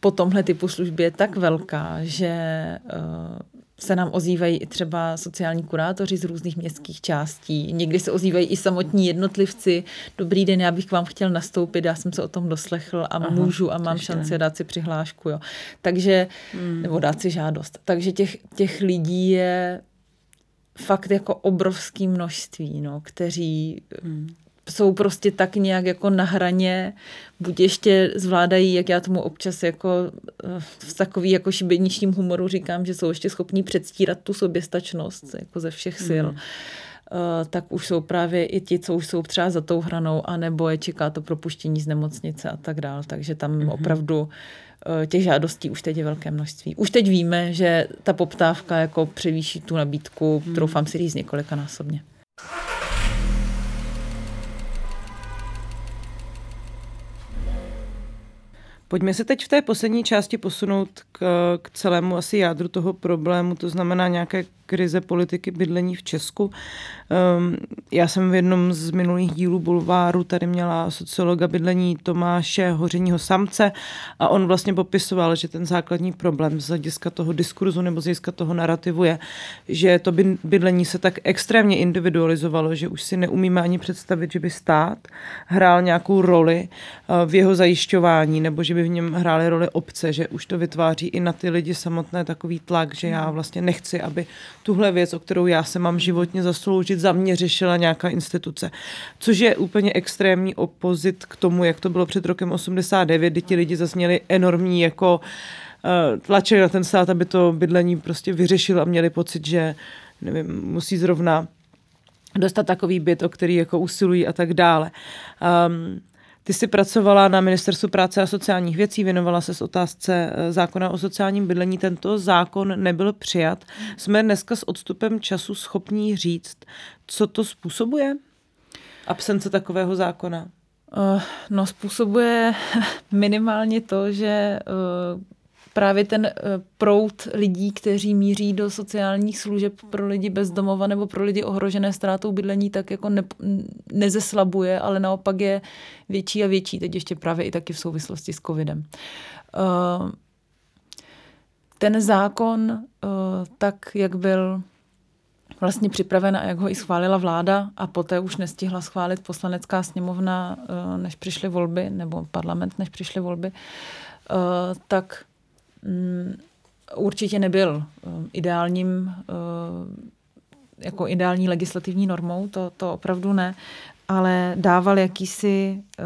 po tomhle typu službě je tak velká, že uh, se nám ozývají i třeba sociální kurátoři z různých městských částí. Někdy se ozývají i samotní jednotlivci. Dobrý den, já bych k vám chtěl nastoupit, já jsem se o tom doslechl a Aha, můžu a mám šanci dát si přihlášku. Jo. Takže, hmm. nebo dát si žádost. Takže těch, těch lidí je fakt jako obrovské množství, no, kteří hmm jsou prostě tak nějak jako na hraně, buď ještě zvládají, jak já tomu občas jako eh, v takový jako šibeničním humoru říkám, že jsou ještě schopní předstírat tu soběstačnost jako ze všech sil. Mm. Uh, tak už jsou právě i ti, co už jsou třeba za tou hranou, anebo je čeká to propuštění z nemocnice a tak dál. Takže tam mm-hmm. opravdu uh, těch žádostí už teď je velké množství. Už teď víme, že ta poptávka jako převýší tu nabídku, mm. troufám si říct několika násobně. Pojďme se teď v té poslední části posunout k, k celému asi jádru toho problému, to znamená nějaké krize politiky bydlení v Česku. Um, já jsem v jednom z minulých dílů Bulváru tady měla sociologa bydlení Tomáše Hořeního Samce a on vlastně popisoval, že ten základní problém z hlediska toho diskurzu nebo z hlediska toho narrativu je, že to bydlení se tak extrémně individualizovalo, že už si neumíme ani představit, že by stát hrál nějakou roli uh, v jeho zajišťování nebo že by v něm hrály roli obce, že už to vytváří i na ty lidi samotné takový tlak, že já vlastně nechci, aby tuhle věc, o kterou já se mám životně zasloužit, za mě řešila nějaká instituce. Což je úplně extrémní opozit k tomu, jak to bylo před rokem 89, kdy ti lidi zase měli enormní jako uh, tlačili na ten stát, aby to bydlení prostě vyřešil a měli pocit, že nevím, musí zrovna dostat takový byt, o který jako usilují a tak dále. Um, ty jsi pracovala na Ministerstvu práce a sociálních věcí, věnovala se s otázce eh, zákona o sociálním bydlení. Tento zákon nebyl přijat. Jsme dneska s odstupem času schopní říct, co to způsobuje? Absence takového zákona? Uh, no, způsobuje minimálně to, že uh, právě ten eh, prout lidí, kteří míří do sociálních služeb pro lidi bez domova nebo pro lidi ohrožené ztrátou bydlení, tak jako ne, nezeslabuje, ale naopak je větší a větší, teď ještě právě i taky v souvislosti s covidem. Eh, ten zákon, eh, tak jak byl vlastně připraven a jak ho i schválila vláda a poté už nestihla schválit poslanecká sněmovna, než přišly volby, nebo parlament, než přišly volby, tak určitě nebyl eh, ideálním, eh, jako ideální legislativní normou, to, to opravdu ne, ale dával jakýsi eh,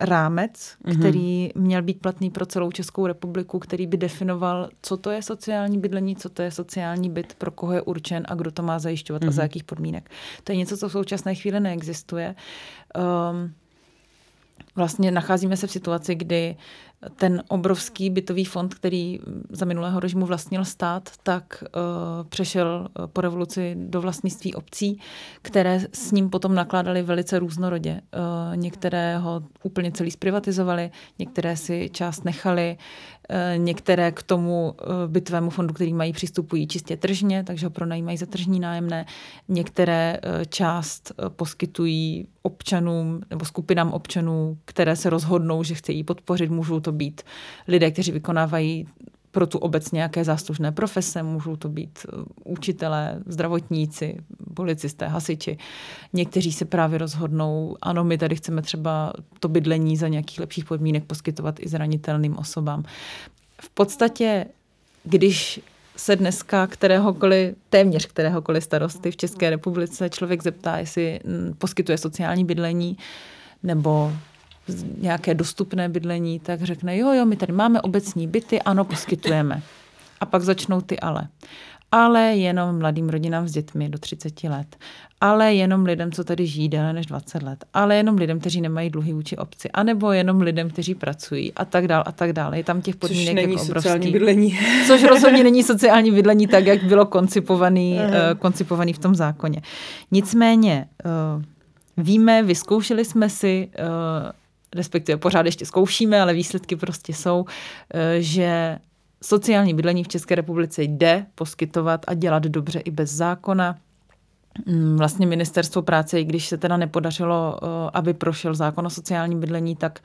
rámec, mm-hmm. který měl být platný pro celou Českou republiku, který by definoval, co to je sociální bydlení, co to je sociální byt, pro koho je určen a kdo to má zajišťovat mm-hmm. a za mhm. jakých podmínek. To je něco, co v současné chvíli neexistuje. Um, vlastně nacházíme se v situaci, kdy ten obrovský bytový fond, který za minulého režimu vlastnil stát, tak uh, přešel po revoluci do vlastnictví obcí, které s ním potom nakládali velice různorodě. Uh, některé ho úplně celý zprivatizovali, některé si část nechali, některé k tomu uh, bytovému fondu, který mají, přistupují čistě tržně, takže ho pronajímají za tržní nájemné. Některé uh, část poskytují občanům nebo skupinám občanů, které se rozhodnou, že chtějí podpořit. Můžou to být lidé, kteří vykonávají pro tu obec nějaké záslužné profese, můžou to být uh, učitelé, zdravotníci, policisté, hasiči. Někteří se právě rozhodnou, ano, my tady chceme třeba to bydlení za nějakých lepších podmínek poskytovat i zranitelným osobám. V podstatě, když se dneska kteréhokoliv, téměř kteréhokoliv starosty v České republice člověk zeptá, jestli mm, poskytuje sociální bydlení nebo nějaké dostupné bydlení, tak řekne, jo, jo, my tady máme obecní byty, ano, poskytujeme. A pak začnou ty ale ale jenom mladým rodinám s dětmi do 30 let, ale jenom lidem, co tady žijí déle než 20 let, ale jenom lidem, kteří nemají dluhy vůči obci, anebo jenom lidem, kteří pracují a tak dál a tak dále. Je tam těch podmínek což není jako obrovský. sociální bydlení. Což rozhodně není sociální bydlení tak, jak bylo koncipovaný, uh, koncipovaný v tom zákoně. Nicméně uh, víme, vyzkoušeli jsme si uh, respektive pořád ještě zkoušíme, ale výsledky prostě jsou, že Sociální bydlení v České republice jde poskytovat a dělat dobře i bez zákona. Mm, vlastně ministerstvo práce, i když se teda nepodařilo, eh, aby prošel zákon o sociálním bydlení, tak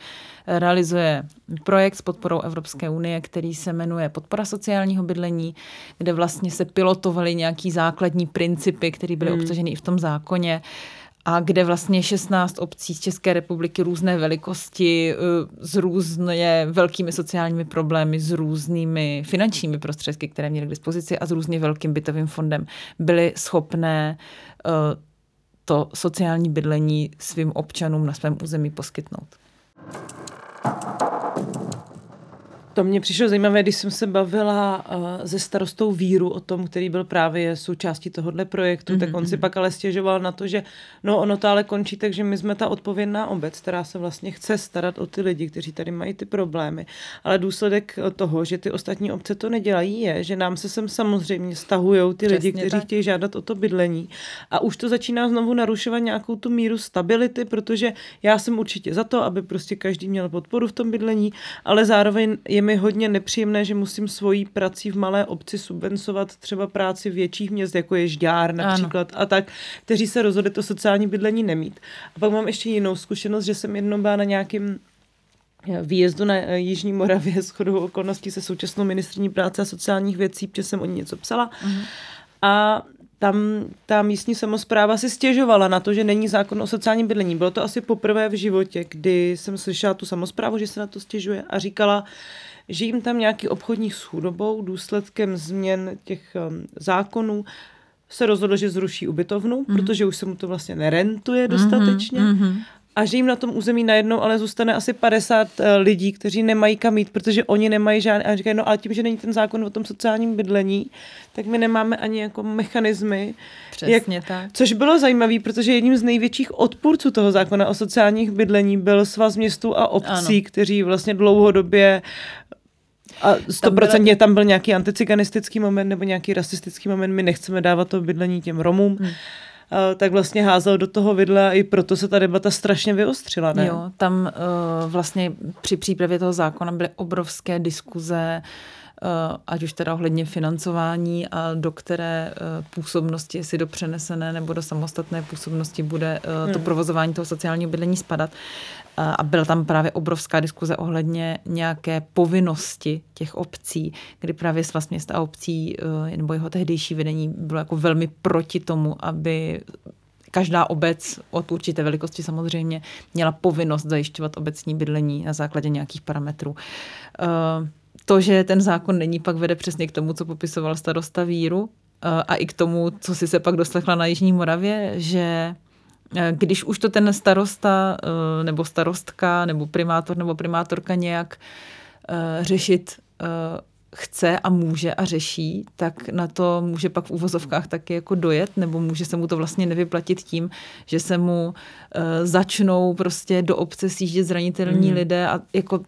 realizuje projekt s podporou Evropské unie, který se jmenuje Podpora sociálního bydlení, kde vlastně se pilotovaly nějaký základní principy, které byly hmm. obsaženy i v tom zákoně a kde vlastně 16 obcí z České republiky různé velikosti, eh, s různě velkými sociálními problémy, s různými finančními prostředky, které měly k dispozici a s různě velkým bytovým fondem, byly schopné eh, to sociální bydlení svým občanům na svém území poskytnout. To mě přišlo zajímavé, když jsem se bavila uh, se starostou Víru o tom, který byl právě součástí tohohle projektu, mm-hmm. tak on si mhm. pak ale stěžoval na to, že no ono to ale končí, takže my jsme ta odpovědná obec, která se vlastně chce starat o ty lidi, kteří tady mají ty problémy. Ale důsledek toho, že ty ostatní obce to nedělají, je, že nám se sem samozřejmě stahují ty Přesně lidi, kteří tak. chtějí žádat o to bydlení. A už to začíná znovu narušovat nějakou tu míru stability, protože já jsem určitě za to, aby prostě každý měl podporu v tom bydlení, ale zároveň je je mi hodně nepříjemné, že musím svojí prací v malé obci subvencovat třeba práci větších měst, jako je Žďár například ano. a tak, kteří se rozhodli to sociální bydlení nemít. A pak mám ještě jinou zkušenost, že jsem jednou byla na nějakým eh, výjezdu na eh, Jižní Moravě s chodou okolností se současnou ministrní práce a sociálních věcí, protože jsem o ní něco psala. Uh-huh. A tam ta místní samozpráva si stěžovala na to, že není zákon o sociálním bydlení. Bylo to asi poprvé v životě, kdy jsem slyšela tu samozprávu, že se na to stěžuje a říkala, že jim tam nějaký obchodních s chudobou důsledkem změn těch um, zákonů se rozhodl, že zruší ubytovnu, mm. protože už se mu to vlastně nerentuje mhm, dostatečně. Mm-hmm a že jim na tom území najednou ale zůstane asi 50 uh, eh, lidí, kteří nemají kam jít, protože oni nemají žádný, a říkají, no ale tím, že není ten zákon o tom sociálním bydlení, tak my nemáme ani jako mechanismy. Přesně jak, tak. Což bylo zajímavé, protože jedním z největších odpůrců toho zákona o sociálních bydlení byl svaz městů a obcí, ano. kteří vlastně dlouhodobě a stoprocentně tam, tam byl nějaký anticiganistický moment nebo nějaký rasistický moment, my nechceme dávat to bydlení těm Romům. Hmm tak vlastně házel do toho vidle a i proto se ta debata strašně vyostřila. Ne? Jo, tam uh, vlastně při přípravě toho zákona byly obrovské diskuze, ať už teda ohledně financování a do které uh, působnosti, jestli do přenesené nebo do samostatné působnosti bude uh, to hmm. provozování toho sociálního bydlení spadat a byla tam právě obrovská diskuze ohledně nějaké povinnosti těch obcí, kdy právě svaz města a obcí eh, nebo jeho tehdejší vedení bylo jako velmi proti tomu, aby každá obec od určité velikosti samozřejmě měla povinnost zajišťovat obecní bydlení na základě nějakých parametrů. Eh, to, že ten zákon není, pak vede přesně k tomu, co popisoval starosta Víru eh, a i k tomu, co si se pak doslechla na Jižní Moravě, že Eh, když už to ten starosta eh, nebo starostka nebo primátor nebo primátorka nějak řešit chce a může a řeší, tak na to může pak v úvozovkách taky jako dojet, nebo může se mu to vlastně nevyplatit tím, že se mu začnou prostě do obce sjíždět zranitelní mm. lidé a jako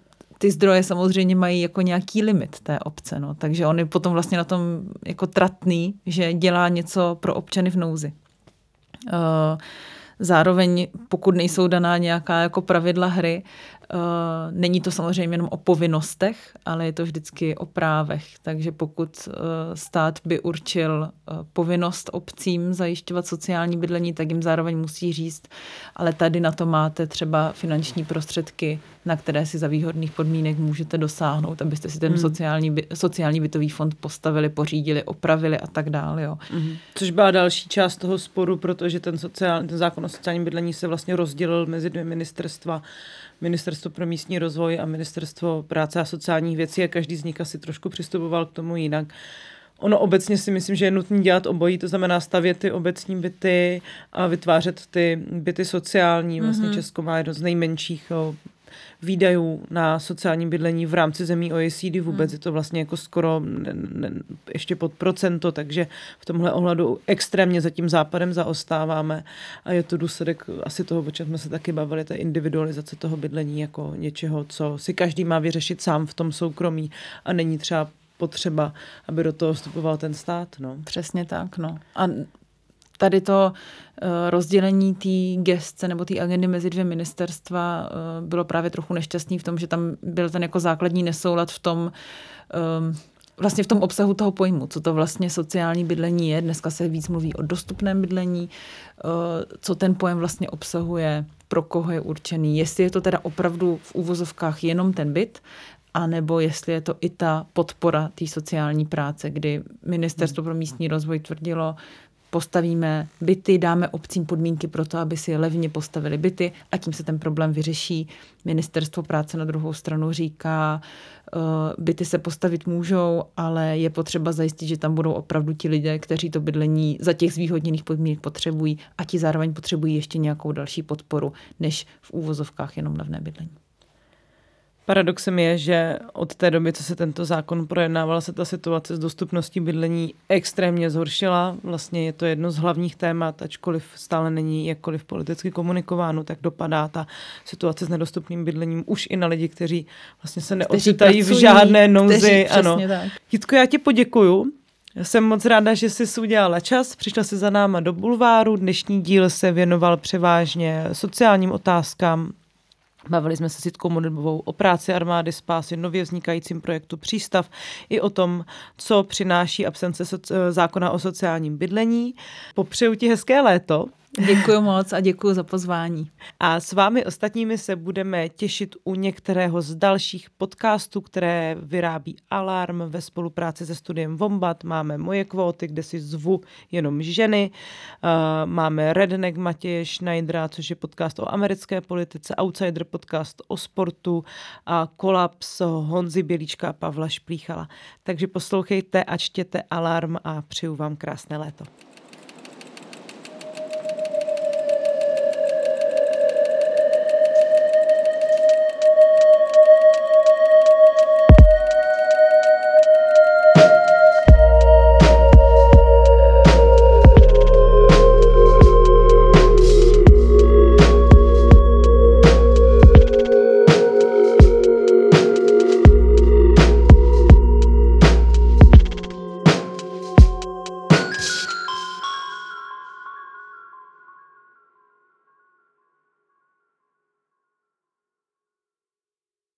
ty zdroje samozřejmě mají jako nějaký limit té obce, no. takže on je potom vlastně na tom jako tratný, že dělá něco pro občany v nouzi. Uh, Zároveň, pokud nejsou daná nějaká jako pravidla hry, není to samozřejmě jenom o povinnostech, ale je to vždycky o právech. Takže pokud uh, stát by určil uh, povinnost obcím zajišťovat sociální bydlení, tak jim zároveň musí říct, ale tady na to máte třeba finanční prostředky, na které si za výhodných podmínek můžete dosáhnout, abyste si ten hmm. sociální, sociální bytový fond postavili, pořídili, opravili a tak dále. Jo. Hmm. Což byla další část toho sporu, protože ten, sociální, ten zákon o sociálním bydlení se vlastně rozdělil mezi dvě ministerstva. Ministerstvo pro místní rozvoj a Ministerstvo práce a sociálních věcí a každý z nich asi trošku přistupoval k tomu jinak. Ono obecně si myslím, že je nutné dělat obojí, to znamená stavět ty obecní byty a vytvářet ty byty sociální. Vlastně mm-hmm. Česko má jedno z nejmenších výdajů na sociální bydlení v rámci zemí OECD vůbec. Hmm. Je to vlastně jako skoro ne, ne, ještě pod procento, takže v tomhle ohledu extrémně za tím západem zaostáváme a je to důsledek asi toho, o čem jsme se taky bavili, té individualizace toho bydlení jako něčeho, co si každý má vyřešit sám v tom soukromí a není třeba potřeba, aby do toho vstupoval ten stát. No. Přesně tak. No. A tady to eh, rozdělení té gestce nebo té agendy mezi dvě ministerstva eh, bylo právě trochu nešťastný v tom, že tam byl ten jako základní nesoulad v tom, ehm, vlastně v tom obsahu toho pojmu, co to vlastně sociální bydlení je. Dneska se víc mluví o dostupném bydlení, eh, co ten pojem vlastně obsahuje, pro koho je určený, jestli je to teda opravdu v úvozovkách jenom ten byt, anebo jestli je to i ta podpora té sociální práce, kdy Ministerstvo pro místní rozvoj tvrdilo, postavíme byty, dáme obcím podmínky pro to, aby si levně postavili byty a tím se ten problém vyřeší. Ministerstvo práce na druhou stranu říká, uh, byty se postavit můžou, ale je potřeba zajistit, že tam budou opravdu ti lidé, kteří to bydlení za těch zvýhodněných podmínek potřebují a ti zároveň potřebují ještě nějakou další podporu, než v úvozovkách jenom levné bydlení. Paradoxem je, že od té doby, co se tento zákon projednával, se ta situace s dostupností bydlení extrémně zhoršila. Vlastně je to jedno z hlavních témat, ačkoliv stále není jakkoliv politicky komunikováno, tak dopadá ta situace s nedostupným bydlením už i na lidi, kteří vlastně se neocitají v žádné nouzi. Ano. Tak. Jitko, já ti poděkuju. Já jsem moc ráda, že jsi udělala čas, přišla si za náma do bulváru. Dnešní díl se věnoval převážně sociálním otázkám, Bavili jsme se s Jitkou Modlbovou o práci armády spásy, nově vznikajícím projektu Přístav i o tom, co přináší absence soci- zákona o sociálním bydlení. Popřeju ti hezké léto. Děkuji moc a děkuji za pozvání. A s vámi ostatními se budeme těšit u některého z dalších podcastů, které vyrábí Alarm ve spolupráci se studiem Vombat. Máme moje kvóty, kde si zvu jenom ženy. Máme Redneck Matěje Schneidera, což je podcast o americké politice, Outsider podcast o sportu a Kolaps Honzy Bělíčka a Pavla Šplíchala. Takže poslouchejte a čtěte Alarm a přeju vám krásné léto.